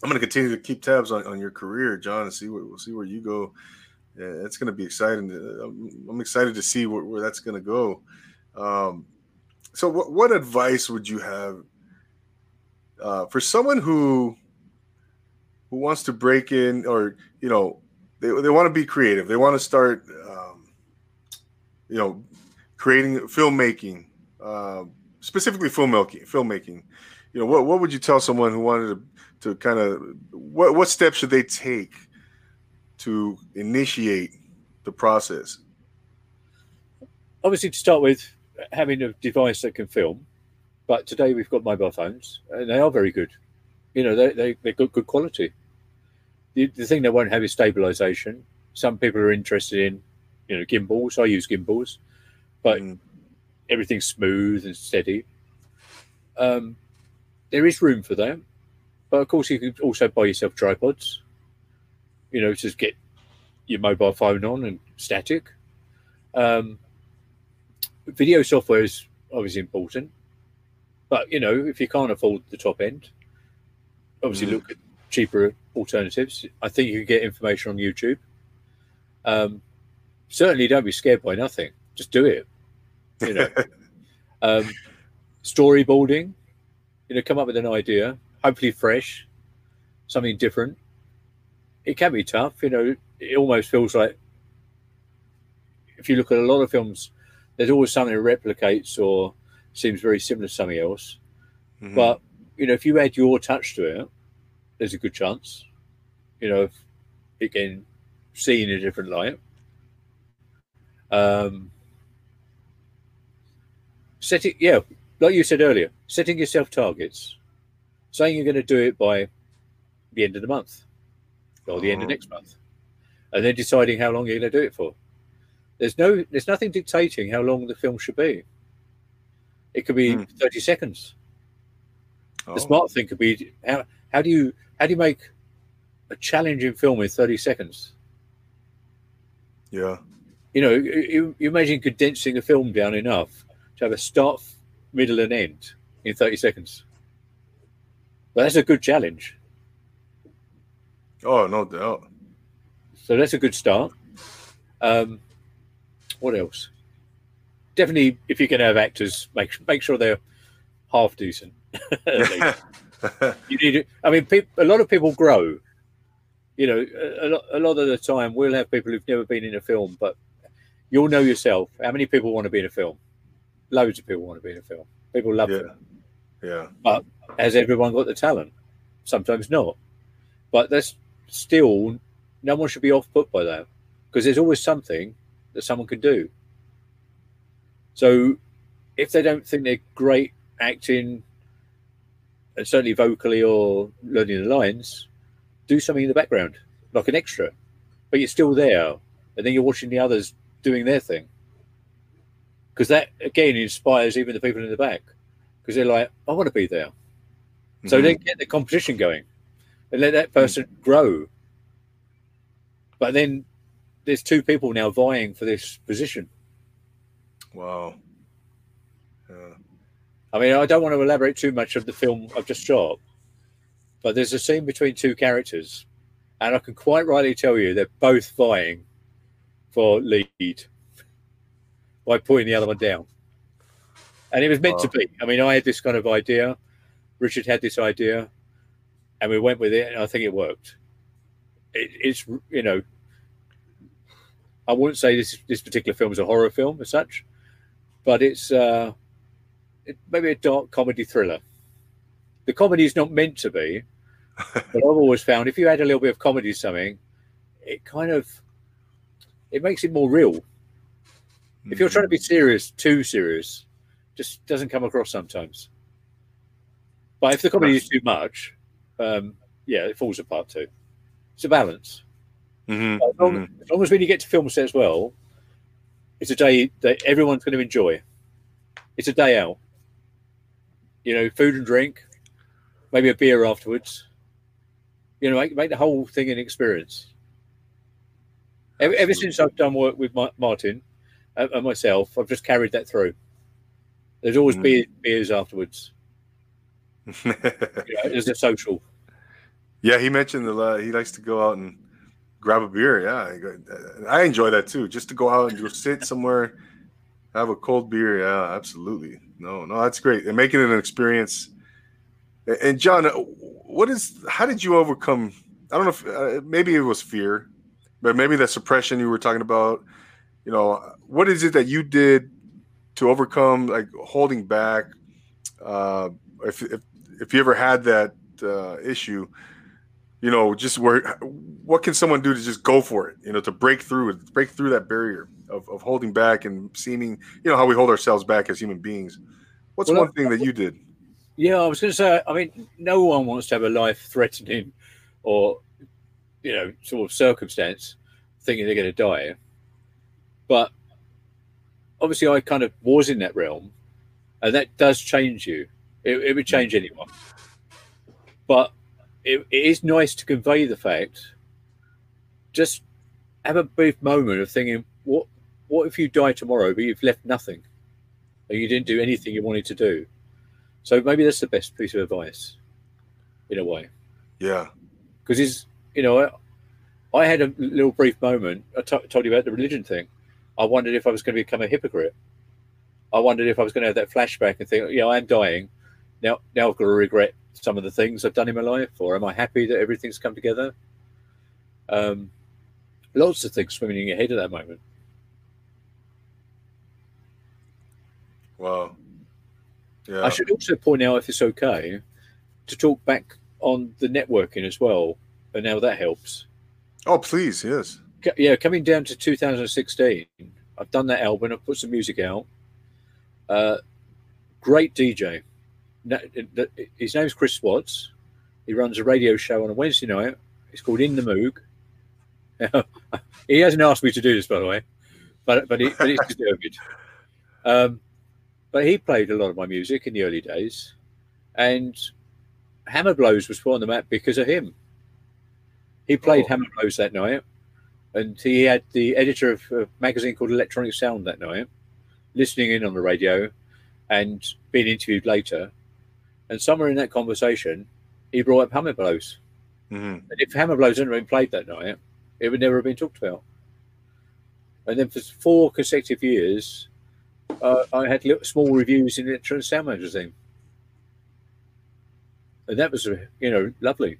I'm going to continue to keep tabs on, on your career, John, and see what we'll see where you go. Yeah, it's going to be exciting. I'm, I'm excited to see where, where that's going to go. Um, so, what, what advice would you have uh, for someone who who wants to break in, or you know, they they want to be creative, they want to start, um, you know, creating filmmaking, uh, specifically filmmaking, filmmaking. You know, what what would you tell someone who wanted to to kind of what what steps should they take to initiate the process? Obviously, to start with, having a device that can film, but today we've got mobile phones and they are very good. You know, they, they, they've got good quality. The, the thing they won't have is stabilization. Some people are interested in, you know, gimbals. I use gimbals, but Mm, everything's smooth and steady. Um, there is room for that, but of course you could also buy yourself tripods. You know, just get your mobile phone on and static. Um, video software is obviously important, but you know, if you can't afford the top end, obviously Mhm. look at cheaper alternatives. I think you can get information on YouTube. Um, certainly, don't be scared by nothing. Just do it. You know, um, storyboarding. You know, come up with an idea, hopefully fresh, something different. It can be tough. You know, it almost feels like if you look at a lot of films, there's always something that replicates or seems very similar to something else. mhm. But you know, if you add your touch to it, there's a good chance. You know, of it getting seen in a different light. Um, setting, yeah, like you said earlier, setting yourself targets, saying you're going to do it by the end of the month or the end of Mhm. next month. and then deciding how long you're going to do it for. There's no, there's nothing dictating how long the film should be. It could be Hmm. 30 seconds. Oh, The smart thing could be how, how do you how do you make a challenging film in 30 seconds? yeah. You know, you, you imagine condensing a film down enough to have a start, middle, and end in 30 seconds. But that's a good challenge. Oh, no doubt. So that's a good start. Um, what else? Definitely, if you can have actors, make make sure they're half decent. you need I mean, peop a lot of people grow. You know, a, a, lot, a lot of the time we'll have people who've never been in a film, but you'll know yourself. How many people want to be in a film? Loads of people want to be in a film. People love Yeah. Yeah. But has everyone got the talent? Sometimes not. But that's still, no one should be off put by that because there's always something that someone can do. So if they don't think they're great acting, and certainly vocally or learning the lines, do something in the background, like an extra. But you're still there, and then you're watching the others doing their thing. Because that, again, inspires even the people in the back because they're like, I want to be there. So Mhm. then get the competition going and let that person grow. But then there's two people now vying for this position. Wow. Yeah. I mean, I don't want to elaborate too much of the film I've just shot, but there's a scene between two characters, and I can quite rightly tell you they're both vying for lead by putting the other one down. And it was meant to be. I mean, I had this kind of idea, Richard had this idea, and we went with it, and I think it worked. It, it's, you know, I wouldn't say this this particular film is a horror film as such, but it's uh, it, maybe a dark comedy thriller. The comedy is not meant to be, but I've always found if you add a little bit of comedy to something, it kind of it makes it more real. If you're trying to be serious, too serious, just doesn't come across sometimes. But if the comedy is too much, um, yeah, it falls apart too. It's a balance. Mhm, As long, mhm. as long as when you get to film set as well, it's a day that everyone's going to enjoy. It's a day out. You know, food and drink, maybe a beer afterwards. You know, make, make the whole thing an experience. Ever, ever since I've done work with Ma- Martin and, and myself, I've just carried that through. There's always Mm. beer, beers afterwards. You know, there's a social. yeah, he mentioned the uh, he likes to go out and grab a beer. Yeah, I enjoy that too. Just to go out and just sit somewhere, have a cold beer. Yeah, absolutely. No, no, that's great. And making it an experience. And- And John, uh, what is? How did you overcome? I don't know if uh, maybe it was fear, but maybe that suppression you were talking about. You know, what is it that you did to overcome like holding back? Uh, if if if you ever had that uh, issue, you know, just where what can someone do to just go for it? You know, to break through it, break through that barrier of, of holding back and seeming, you know, how we hold ourselves back as human beings. What's Well, one thing that you did? Yeah, I was going to say. I mean, no one wants to have a life-threatening, or you know, sort of circumstance, thinking they're going to die. But obviously, I kind of was in that realm, and that does change you. It, it would hmm. change anyone. But it, it is nice to convey the fact. Just have a brief moment of thinking, what, what if you die tomorrow, but you've left nothing, and you didn't do anything you wanted to do? So maybe that's the best piece of advice, in a way, Yeah. because it's you know I, I had a little brief moment. I told you about the religion thing. I wondered if I was going to become a hypocrite. I wondered if I was going to have that flashback and think, you know, I am dying. Now, now I've got to regret some of the things I've done in my life, or am I happy that everything's come together? Um, lots of things swimming in your head at that moment. Wow. Yeah. I should also point out, if it's okay, to talk back on the networking as well, and how that helps. oh, please. Yes. Yeah, coming down to 2016, I've done that album. I've put some music out. Uh, great DJ. His name's Chris Watts. He runs a radio show on a Wednesday night. It's called In the Moog. he hasn't asked me to do this, by the way, but but, he, but it's deserved. Um, but he played a lot of my music in the early days, and Hammer Blows was put on the map because of him. He played Oh. Hammer Blows that night, and he had the editor of a magazine called Electronic Sound that night, listening in on the radio, and being interviewed later. And somewhere in that conversation, he brought up Hammer Blows. hmm And if Hammer Blows hadn't been played that night, it would never have been talked about. And then for four consecutive years, uh, I had little, small reviews in Electronic Sound magazine. And that was, uh, you know, lovely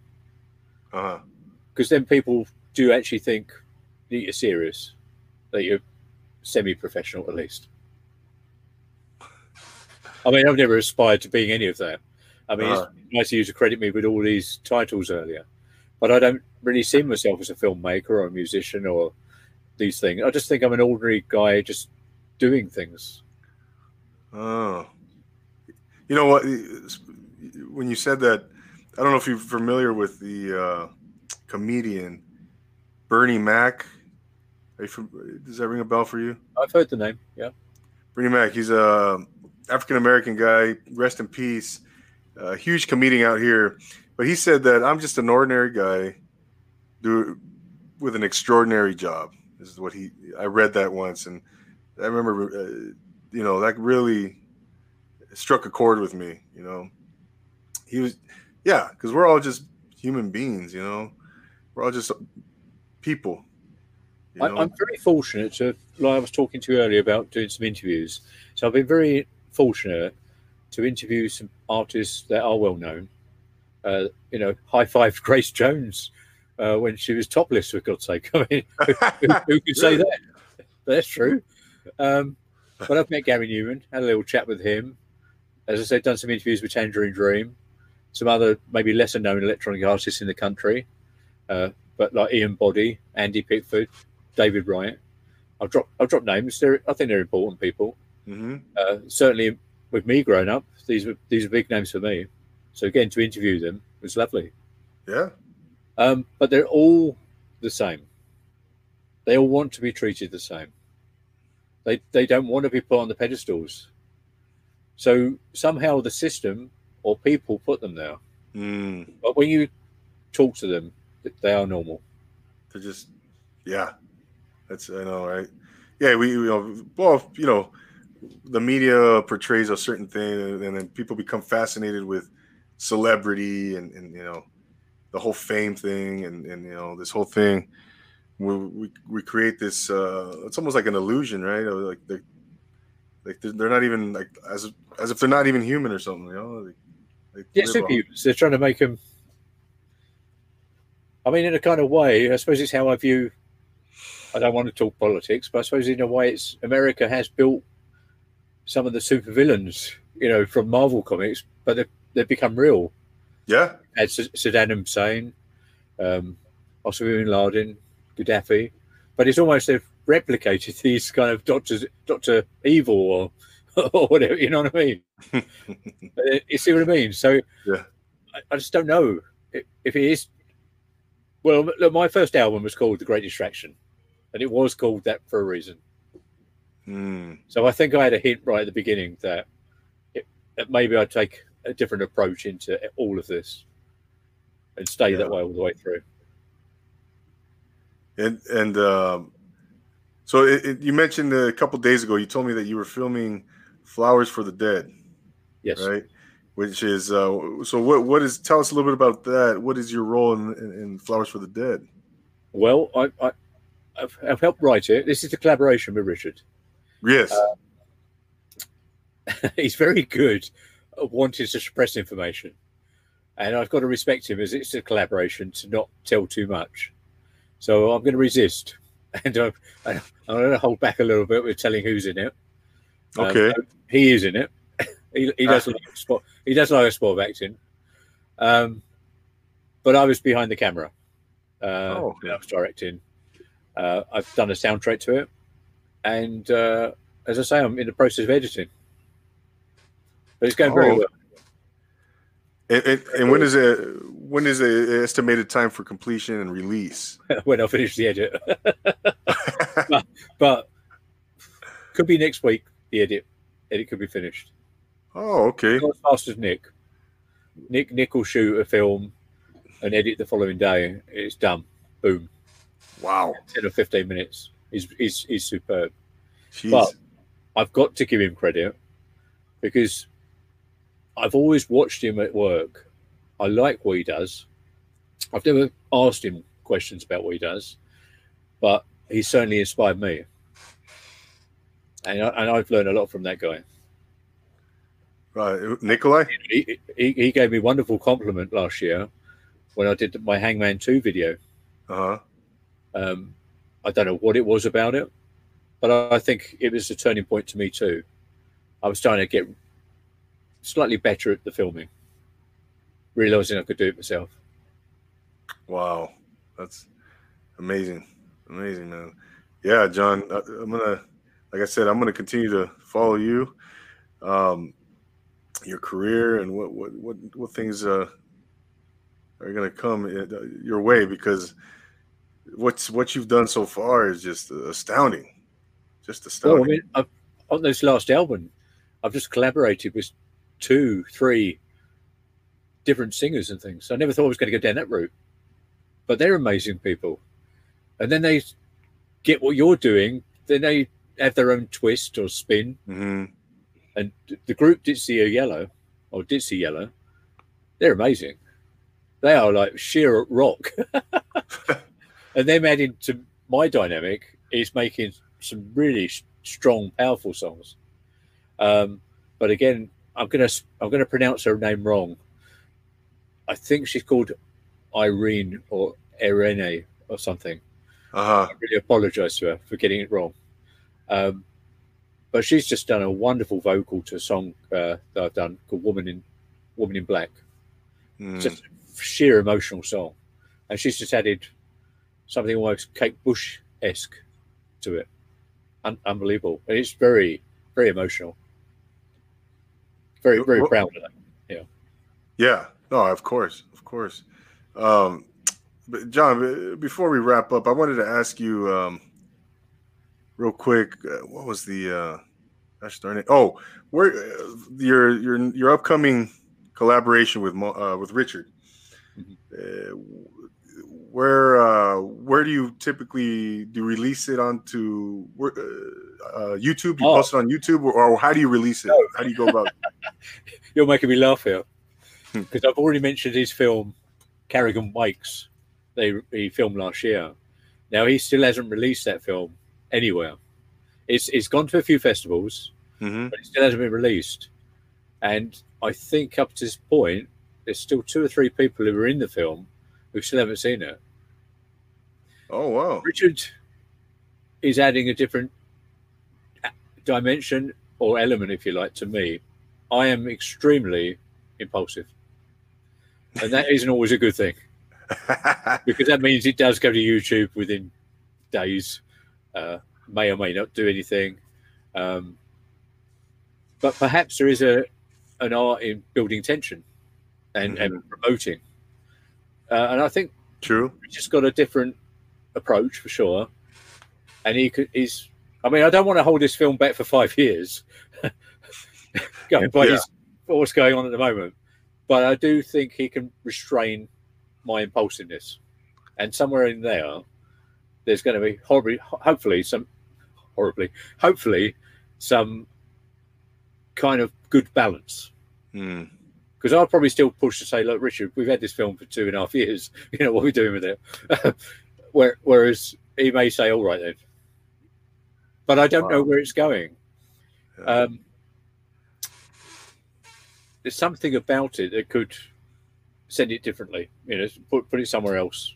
Uh-huh. because then people do actually think that you're serious, that you're semi-professional at least. I mean, I've never aspired to being any of that. I mean, Uh-huh. it's nice of you to credit me with all these titles earlier, but I don't really see myself as a filmmaker or a musician or these things. I just think I'm an ordinary guy just doing things. Oh. You know what? When you said that, I don't know if you're familiar with the uh, comedian Bernie Mac. Are you fam- does that ring a bell for you? I've heard the name, yeah. Bernie Mac. He's a African American guy. Rest in peace. A huge comedian out here. But he said that I'm just an ordinary guy, do with an extraordinary job. This is what he. I read that once, and I remember, uh, you know, that really struck a chord with me. You know, he was, yeah, because we're all just human beings. You know, we're all just people. You I? I'm very fortunate to, like I was talking to you earlier about doing some interviews. So I've been very fortunate to interview some artists that are well known. Uh, you know, high five Grace Jones uh, when she was topless, for God's sake. I mean, who, who could say that? That's true. Um, but I've met Gary Numan, had a little chat with him. As I said, done some interviews with Tangerine Dream, some other maybe lesser known electronic artists in the country, uh, but like Ian Boddy, Andy Pickford, David Wright. I'll drop I'll drop names. They're, I think they're important people. hmm Uh, certainly, with me growing up, these were these are big names for me. So getting to interview them was lovely. Yeah. Um, but they're all the same. They all want to be treated the same. They they don't want to be put on the pedestals. So somehow the system or people put them there. Mm. But when you talk to them, they are normal. They're just yeah that's i know right yeah we you know well you know the media portrays a certain thing and then people become fascinated with celebrity and, and you know the whole fame thing and, and you know this whole thing we, we, we create this uh it's almost like an illusion right like they like they're, they're not even like as if, as if they're not even human or something you know like, like Yeah, superhumans. They're trying to make them. I mean, in a kind of way, I suppose it's how I view. I don't want to talk politics, but I suppose in a way, it's America has built some of the supervillains, you know, from Marvel comics, but they've, they've become real. yeah Had S- Saddam Hussein, um, Osama bin Laden, Gaddafi, but it's almost they've replicated these kind of doctors, Doctor Evil, or or whatever. You know what I mean? Uh, you see what I mean? So Yeah. I, I just don't know if, if it is. Well, look, my first album was called The Great Distraction, and it was called that for a reason. Mm. So I think I had a hint right at the beginning that, it, that maybe I'd take a different approach into all of this and stay Yeah. that way all the way through. And and um, so it, it, you mentioned a couple days ago. You told me that you were filming "Flowers for the Dead," Yes. right? Which is uh, so. What what is? Tell us a little bit about that. What is your role in, in, in "Flowers for the Dead"? Well, I, I, I've, I've helped write it. This is a collaboration with Richard. Yes. he's very good at wanting to suppress information. And I've got to respect him as it's a collaboration to not tell too much. So I'm going to resist. And I'm, I'm going to hold back a little bit with telling who's in it. Um, Okay. he is in it. he, he does like a spot. He does like a spot of acting. Um, but I was behind the camera. Uh, Oh, when I was directing. Uh, I've done a soundtrack to it, and uh, as I say, I'm in the process of editing. But it's going very Oh. well. and, and, and when is it? when is the estimated time for completion and release? when I finish the edit. but could be next week. The edit, edit could be finished. oh, okay. Not as fast as Nick. Nick Nick will shoot a film and edit the following day. It's done. Boom. Wow. Ten or fifteen minutes. He's he's, he's superb. Jeez. But I've got to give him credit because I've always watched him at work. I like what he does. I've never asked him questions about what he does, but he certainly inspired me. And, I, and I've learned a lot from that guy. right, Nikolai. He, he, he gave me a wonderful compliment last year when I did my Hangman 2 video. Uh huh. Um, I don't know what it was about it, but I, think it was a turning point to me too. I was starting to get slightly better at the filming, realizing I could do it myself. Wow, that's amazing, amazing, man. Yeah, John, I- I'm gonna, like I said, I'm gonna continue to follow you, um, your career, and what what what what things uh, are gonna come uh, your way because what's what you've done so far is just astounding, just Well, I astounding. mean, I've, on this last album, I've just collaborated with two, three different singers and things. I never thought I was going to go down that route, but they're amazing people. And then they get what you're doing, then they have their own twist or spin. hmm And the group Ditsy Yellow or Ditsy Yellow, they're amazing. They are like sheer rock. and them adding to my dynamic is making some really strong, powerful songs. Um, but again, I'm gonna I'm gonna pronounce her name wrong. I think she's called Irene or Irene or something. Uh huh. I really apologise to her for getting it wrong. Um, but she's just done a wonderful vocal to a song uh, that I've done called "Woman in Woman in Black." Mm. It's just a sheer emotional song, and she's just added something almost Kate Bush esque to it. Un- unbelievable, and it's very very emotional. Very very Well- proud of that. Yeah, Yeah. no, of course, of course. Um, but John, before we wrap up, I wanted to ask you um, real quick. Uh, what was the? Uh, gosh darn it! Oh, where uh, your your your upcoming collaboration with uh, with Richard? Mhm. Uh, where uh, where do you typically do you release it onto where, uh, uh, YouTube? Do you Oh. post it on YouTube, or, or how do you release it? No. How do you go about? You're making me laugh here Hmm. because I've already mentioned his film Carrigan Wakes. They he filmed last year. Now he still hasn't released that film anywhere. It's it's gone to a few festivals, hmm but it still hasn't been released. And I think up to this point, there's still two or three people who were in the film who still haven't seen it. Oh wow! Richard is adding a different dimension or element, if you like, to me. I am extremely impulsive, and that isn't always a good thing because that means it does go to YouTube within days. Uh, may or may not do anything, um, but perhaps there is a an art in building tension and, and promoting. Uh, and I think True. he's just got a different approach for sure. And he could, he's, I mean, I don't want to hold this film back for five years, going by Yeah. his, what's going on at the moment. But I do think he can restrain my impulsiveness. And somewhere in there, there's going to be horribly, hopefully, some, horribly, hopefully, some kind of good balance Hmm. because I'll probably still push to say, look, Richard, we've had this film for two and a half years. You know what we're we doing with it? Where, whereas he may say, all right then, but I don't know where it's going. Yeah. Um, there's something about it that could send it differently. You know, put put it somewhere else.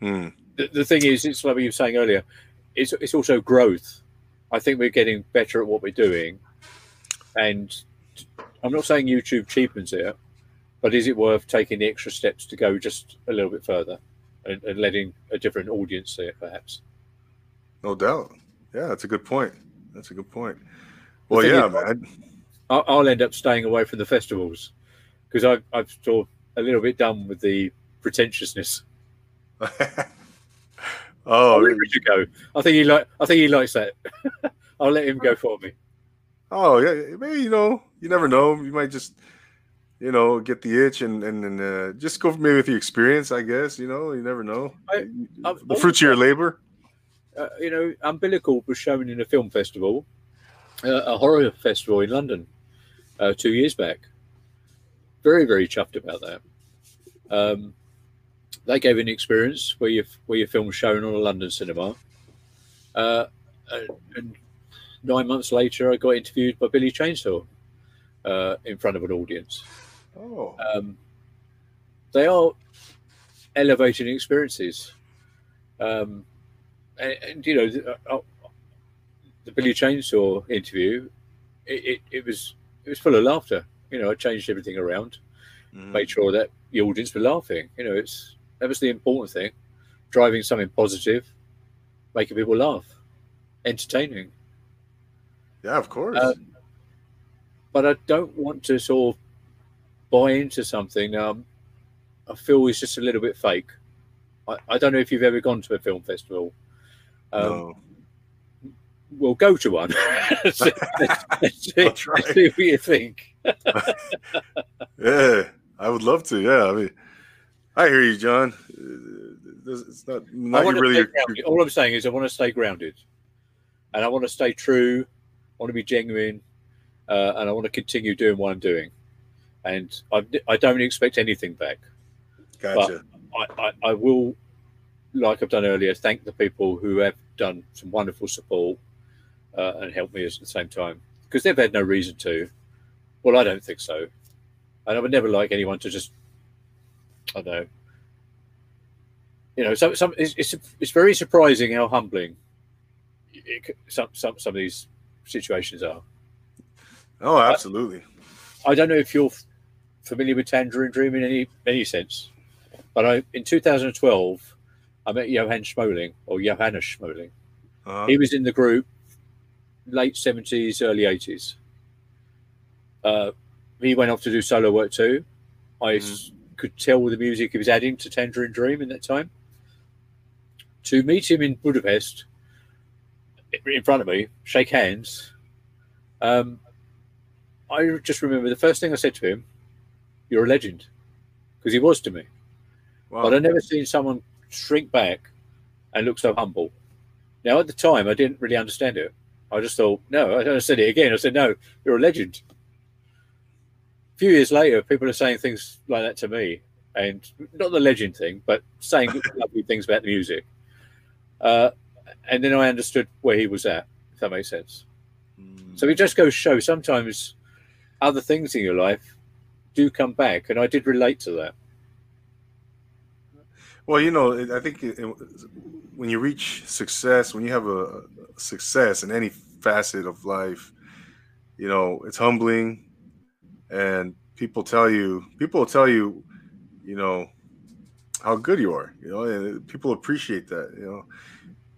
Hmm. The, the thing is, it's like you were saying earlier. It's it's also growth. I think we're getting better at what we're doing, and I'm not saying YouTube cheapens it, but is it worth taking the extra steps to go just a little bit further and, and letting a different audience see it, perhaps? No doubt. Yeah, that's a good point. That's a good point. Well, yeah, is- man. I'll, I'll end up staying away from the festivals because I've, I've sort of a little bit done with the pretentiousness. oh, I'll let Richard go. I think he like. I think he likes that. I'll let him go for me. oh, yeah. Maybe you know, you never know. You might just, you know, get the itch and and, and uh, just go maybe with the experience. I guess you know, you never know. I- the fruits of your labor. Uh, you know, Umbilical was shown in a film festival, uh, a horror festival in London, uh, two years back. Very, very chuffed about that. Um, they gave an experience where your where your film was shown on a London cinema, uh, and, and nine months later, I got interviewed by Billy Chainsaw uh, in front of an audience. Oh, Um, they are elevating experiences. Um, and, and, you know, the, uh, the Billy Chainsaw interview, it, it, it was it was full of laughter. You know, I changed everything around, Mhm. made sure that the audience were laughing. You know, it's that was the important thing, driving something positive, making people laugh, entertaining. yeah, of course. Um, but I don't want to sort of buy into something. Um, I feel is just a little bit fake. I, I don't know if you've ever gone to a film festival. Um, no. We'll go to one. let's, see, let's see- I'll try. let's see what you think. Yeah, I would love to. Yeah, I mean, I hear you, John. Uh, It's not not really. All I'm saying is I want to stay grounded, and I want to stay true. I want to be genuine, uh, and I want to continue doing what I'm doing. And I, I don't expect anything back. Gotcha. I, I, I will, like I've done earlier, thank the people who have done some wonderful support uh, and helped me at the same time because they've had no reason to. Well, I don't think so. And I would never like anyone to just, I don't know. You know, some, some it's, it's it's very surprising how humbling it, some some some of these situations are. oh, absolutely. I don't know if you're familiar with Tangerine Dream in any any sense, but I in 2012 I met Johann Schmoelling or Johannes Schmoelling. Uh-huh. He was in the group late 70s, early 80s. Uh, he went off to do solo work too. I s- could tell with the music he was adding to Tangerine Dream in that time. To meet him in Budapest, in front of me, shake hands. Um, I just remember the first thing I said to him, "You're a legend," because he was to me. Wow. But I've never seen someone shrink back and look so humble. Now, at the time, I didn't really understand it. I just thought, no, I said it again. I said, no, you're a legend. A few years later, people are saying things like that to me, and not the legend thing, but saying lovely things about the music. Uh, and then I understood where he was at, if that makes sense. Mm. So it just goes show sometimes other things in your life do come back, and I did relate to that. Well, you know, I think it, it- when you reach success, when you have a, success in any facet of life, you know, it's humbling, and people tell you, people tell you, you know, how good you are. You know, and people appreciate that. You know,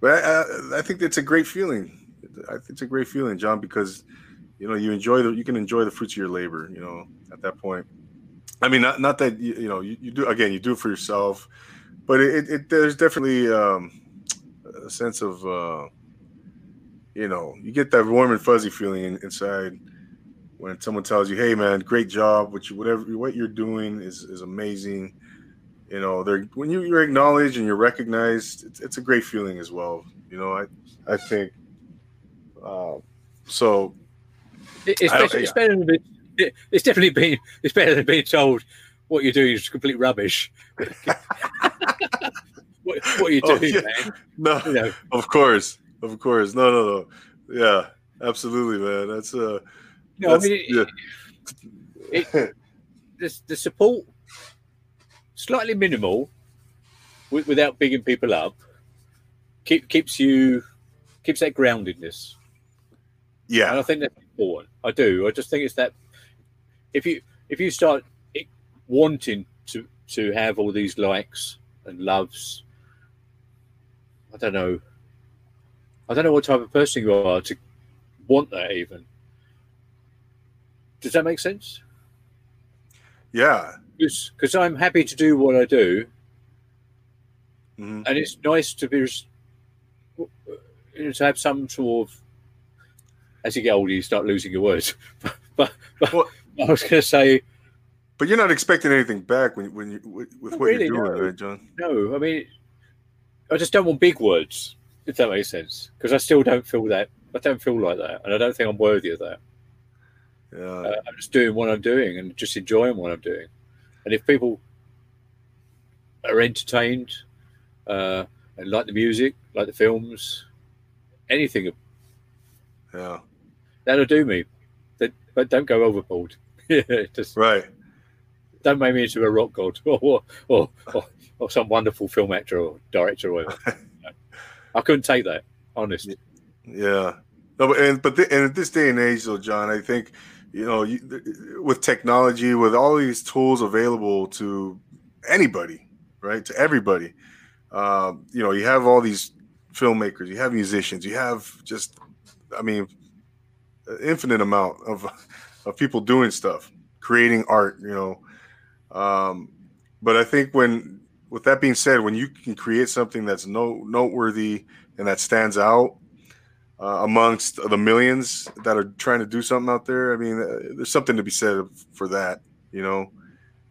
but I, I think it's a great feeling. I it's a great feeling, John, because you know you enjoy the you can enjoy the fruits of your labor. You know, at that point. I mean, not not that you, you know you, you do again. You do it for yourself but it, it there's definitely um, a sense of uh, you know you get that warm and fuzzy feeling inside when someone tells you, "Hey, man, great job! What you whatever what you're doing is is amazing." You know, they're when you, you're acknowledged and you're recognized, it's, it's a great feeling as well. You know, I I think uh, so. It- It's, better, than it- it's definitely been it's better than being told what you're doing is complete rubbish. what, what you're Oh, doing, yeah. man. No, You know, of course, of course, no, no, no, yeah, absolutely, man. That's uh, no, I mean, yeah. it, it, the, the support slightly minimal wi- without bigging people up keep, keeps you keeps that groundedness. yeah, And I think that's important. I do. I just think it's that if you if you start wanting to to have all these likes and loves, I don't know. I don't know what type of person you are to want that. Even does that make sense? Yeah, because I'm happy to do what I do, Mhm. and it's nice to be you know, to have some sort of. As you get older, you start losing your words. but but, but Well- I was going to say But you're not expecting anything back when when you with, with what really, you're doing, no. right, John? no. I mean, I just don't want big words, if that makes sense. Because I still don't feel that. I don't feel like that, and I don't think I'm worthy of that. Yeah. Uh, I'm just doing what I'm doing and just enjoying what I'm doing. And if people are entertained uh, and like the music, like the films, anything yeah. that'll do me. That, but don't go overboard. Yeah, just Right. don't make me into a rock god or or, or, or some wonderful film actor or director or. No. I couldn't take that, honest. Yeah. No, but and but th- and at this day and age, though, John, I think you know, you, with technology, with all these tools available to anybody, right, to everybody, um, you know, you have all these filmmakers, you have musicians, you have just, I mean, an infinite amount of of people doing stuff, creating art, you know. Um, but I think when, with that being said, when you can create something that's no noteworthy and that stands out uh, amongst the millions that are trying to do something out there. I mean, uh, there's something to be said for that, you know.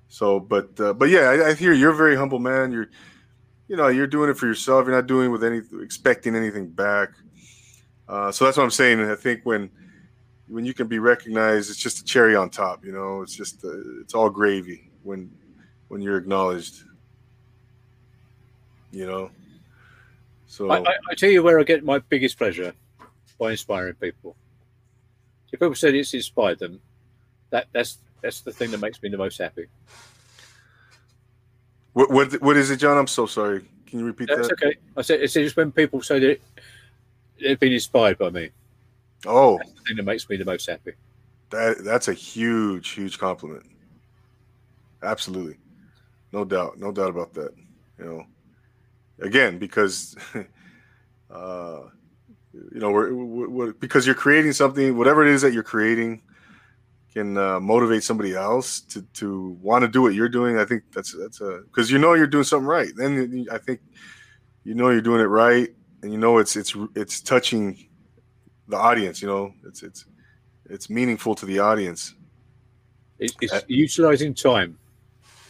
So, but uh, but yeah, I, I hear you're a very humble man. You're, you know, you're doing it for yourself. You're not doing it with any expecting anything back. Uh, so that's what I'm saying. And I think when when you can be recognized, it's just a cherry on top. You know, it's just uh, it's all gravy when when you're acknowledged. You know. So I, I, I tell you where I get my biggest pleasure by inspiring people. If people said it's inspired them, that that's that's the thing that makes me the most happy. what what what is it, John? I'm so sorry. Can you repeat That's that? okay. I said it's just when people say that they've been inspired by me. Oh, That's the thing that makes me the most happy. that that's a huge, huge compliment. Absolutely, no doubt, no doubt about that. You know, again, because uh, you know, we're, we're, we're- because you're creating something, whatever it is that you're creating, can uh, motivate somebody else to to want to do what you're doing. I think that's that's a because you know you're doing something right. Then I think you know you're doing it right, and you know it's it's it's touching the audience. You know, it's it's it's meaningful to the audience. It's, it's Uh, utilizing time,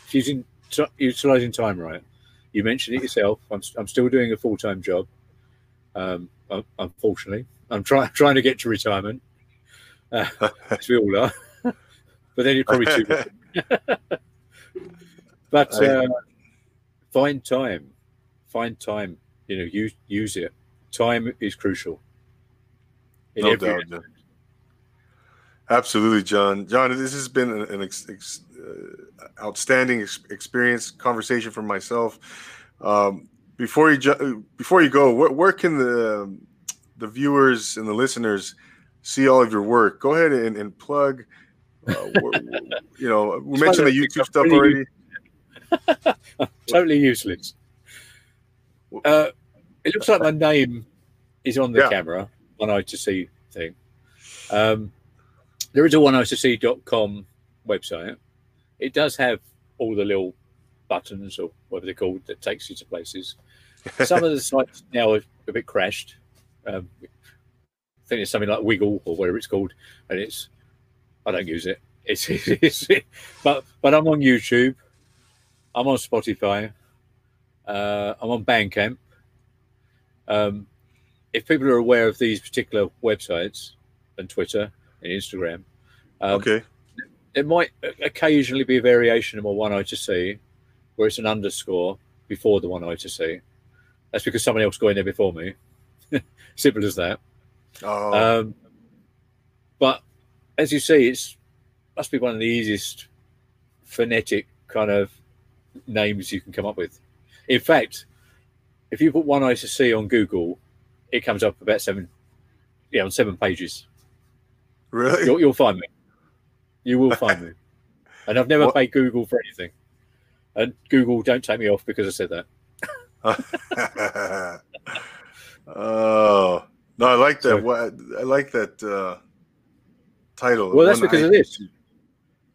It's using t- utilizing time right. You mentioned it yourself. I'm, I'm still doing a full time job. Um, unfortunately, I'm trying trying to get to retirement, uh, as we all are. but then it's probably too late. But uh, find time, find time. You know, use use it. Time is crucial. No doubt, John. Absolutely, John. John, this has been an, ex, ex, uh, outstanding ex, experience, conversation for myself. Um, before you ju- before you go, where, where can the the viewers and the listeners see all of your work? Go ahead and, and plug. Uh, you know, we mentioned the funny, I think YouTube stuff already. totally useless. Uh, it looks like my name is on the Yeah. camera, one eye to see thing. Um, there is a one eye to see.com website. It does have all the little buttons or whatever they're called that takes you to places. Some of the sites now are a bit crashed. Um, I think it's something like Wiggle or whatever it's called, and it's I don't use it. It's, it's, but but I'm on YouTube. I'm on Spotify. Uh, I'm on Bandcamp. Um, if people are aware of these particular websites and Twitter and Instagram, um, okay. it might occasionally be a variation of my one eye to see, where it's an underscore before the one eye to see. That's because someone else got in there before me. Simple as that. Oh, Um, but as you see, it's must be one of the easiest phonetic kind of names you can come up with. In fact, if you put one eye to see on Google, it comes up about seven, yeah, on seven pages. really? You'll, you'll find me. You will find me. And I've never What- paid Google for anything. And Google don't take me off because I said that. oh no, I like that. So- What I like that uh, title. Well, that's because Eye of this.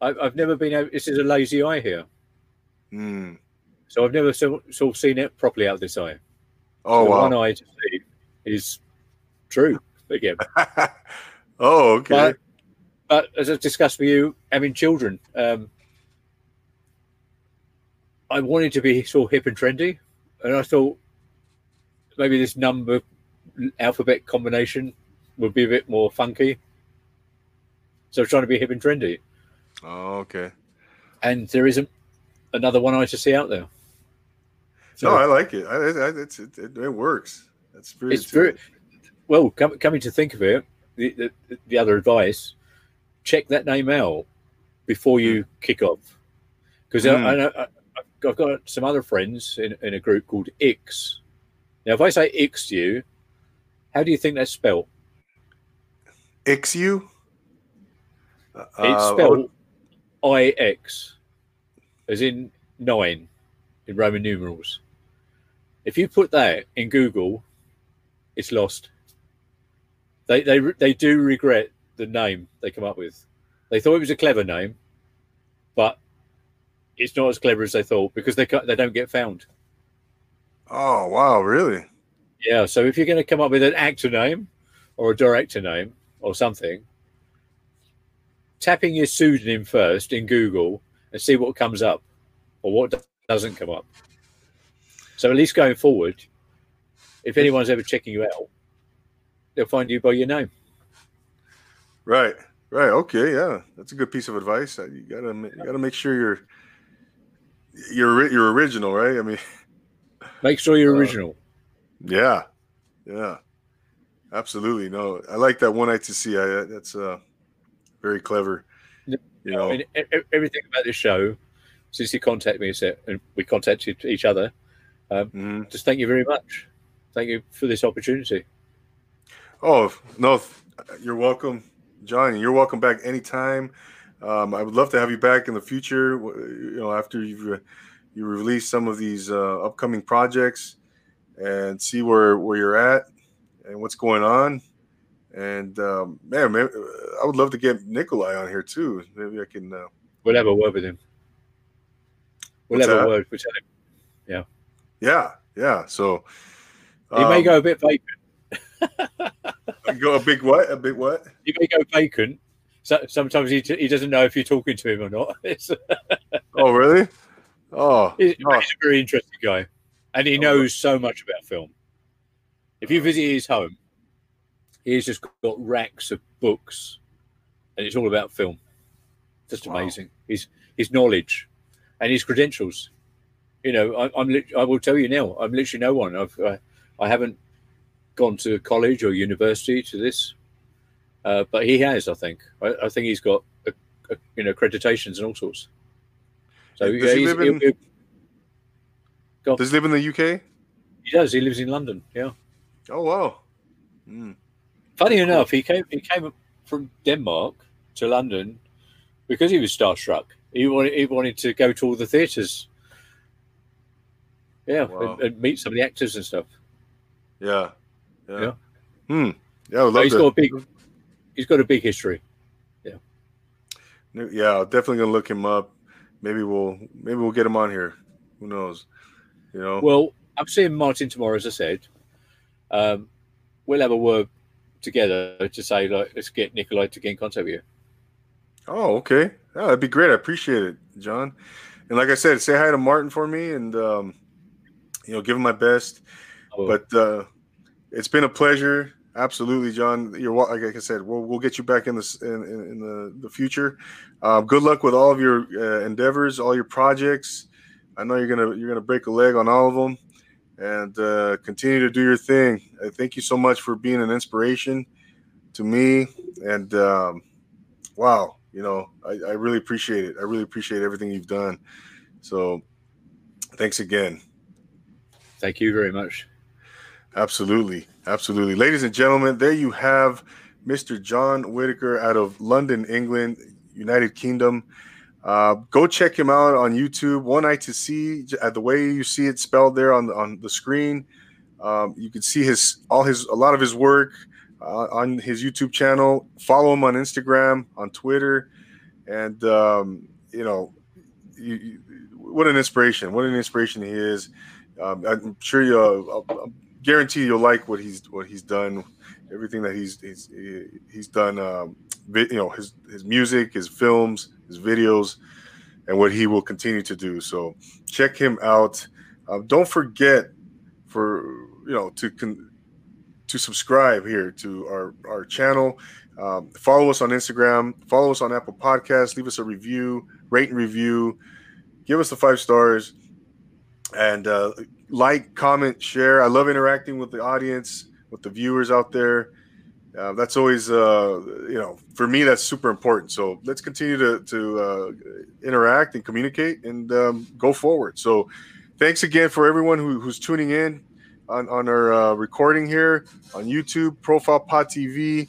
I, I've never been able. This is a lazy eye here. Hmm. So I've never so, of seen it properly out this eye. Oh the wow. one eye to see is true again. oh okay. But, but as I discussed with you, having children, um, I wanted to be sort of hip and trendy, and I thought maybe this number alphabet combination would be a bit more funky. So I was trying to be hip and trendy, oh okay. and there isn't another one eye to see out there. So no, I like it. I, I, it's, it, it, it works. That's very. it's very well com- coming to think of it. The, the the other advice: check that name out before you kick off, because Mm. I, I know I, I've got some other friends in, in a group called Ix. Now, if I say Ix to you, how do you think that's spelled? Ixu. It's Uh, spelled I X, as in nine in Roman numerals. If you put that in Google, it's lost. They they they do regret the name they come up with. They thought it was a clever name, but it's not as clever as they thought because they they don't get found. Oh wow, really? Yeah, so if you're going to come up with an actor name or a director name or something, tapping your pseudonym first in Google and see what comes up or what doesn't come up. So at least going forward, if anyone's ever checking you out, they'll find you by your name. Right, right. Okay, yeah, that's a good piece of advice. Uh, You gotta you gotta make sure you're you're you're original, right? I mean, Make sure you're Uh, original. yeah, yeah, absolutely. No, I like that one eye to see. I, that's uh very clever. Yeah, You know, I mean, everything about this show, since you contacted me so- and we contacted each other, mhm. just thank you very much. Thank you for this opportunity. Oh no, you're welcome, Johnny. You're welcome back anytime. Um, I would love to have you back in the future. You know, after you've you release some of these uh, upcoming projects and see where where you're at and what's going on. And um, man, man, I would love to get Nikolai on here too. Maybe I can. Uh, We'll have a word with him. We'll What's have that? a word. We'll yeah, yeah. So He may um, go a bit vacant. go a big what? A big what? He may go vacant. So, sometimes he, he doesn't know if you're talking to him or not. Oh, really? Oh, he's, oh. he's a very interesting guy, and he Oh, knows so much about film. If you visit his home, he's just got racks of books, and it's all about film. Just Wow. amazing. His his knowledge and his credentials. You know, I, I'm. lit- I will tell you now. I'm literally no one. I've. I, I haven't gone to college or university to this, uh, but he has. I think. I, I think he's got, a, a, you know, accreditations and all sorts. So Does yeah, he he's, live in- he'll- he'll- Does he live in the UK? he does. He lives in London. Yeah. Oh, wow. Mm. Funny enough, he came. He came from Denmark to London because he was starstruck. He wanted. He wanted to go to all the theatres. Yeah, Wow. and, and meet some of the actors and stuff. Yeah. Yeah. Yeah. Hmm. Yeah, So he's to. got a big. He's got a big history. Yeah, I'm definitely gonna look him up. Maybe we'll maybe we'll get him on here. Who knows? You know. Well, I'm seeing Martin tomorrow, as I said. Um, we'll have a word together to say, like, let's get Nikolai to get in contact with you. oh, okay. Yeah, that'd be great. I appreciate it, John. And like I said, say hi to Martin for me, and um, you know, give him my best. Will. But uh, it's been a pleasure. Absolutely, John. You're like I said. We'll we'll get you back in this in, in, the the future. Um, good luck with all of your uh, endeavors, all your projects. I know you're gonna you're gonna break a leg on all of them, and uh, continue to do your thing. Thank you so much for being an inspiration to me. And um, wow, you know, I, I really appreciate it. I really appreciate everything you've done. So, thanks again. Thank you very much. Absolutely. Absolutely. Ladies and gentlemen, there you have Mr. John Whitaker out of London, England, United Kingdom. Uh, go check him out on YouTube. One Eye to See, the way you see it spelled there on the, on the screen. Um, you can see his all his a lot of his work uh, on his YouTube channel. Follow him on Instagram, on Twitter, and um, you know you, you, what an inspiration! What an inspiration he is. Um, I'm sure you. Uh, I'll, guarantee you'll like what he's what he's done. Everything that he's he's he's done. Um, you know his his music, his films, his videos, and what he will continue to do. So check him out. Um, don't forget for you know to con- to subscribe here to our our channel. Um, follow us on Instagram. Follow us on Apple Podcasts. Leave us a review, rate and review. Give us the five stars, and uh, like, comment, share. I love interacting with the audience, with the viewers out there. Uh, that's always, uh, you know, for me, that's super important. So let's continue to to uh, interact and communicate and um, go forward. So thanks again for everyone who, who's tuning in on, on our uh, recording here on YouTube, Profile Pod TV.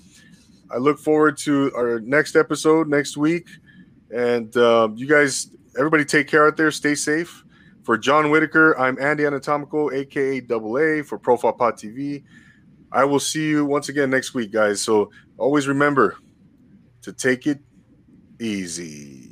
I look forward to our next episode next week. And uh, you guys, everybody take care out there. Stay safe. For John Whitaker, I'm Andy Anatomical, aka Double A for Profile Pod TV. I will see you once again next week, guys. So always remember to take it easy.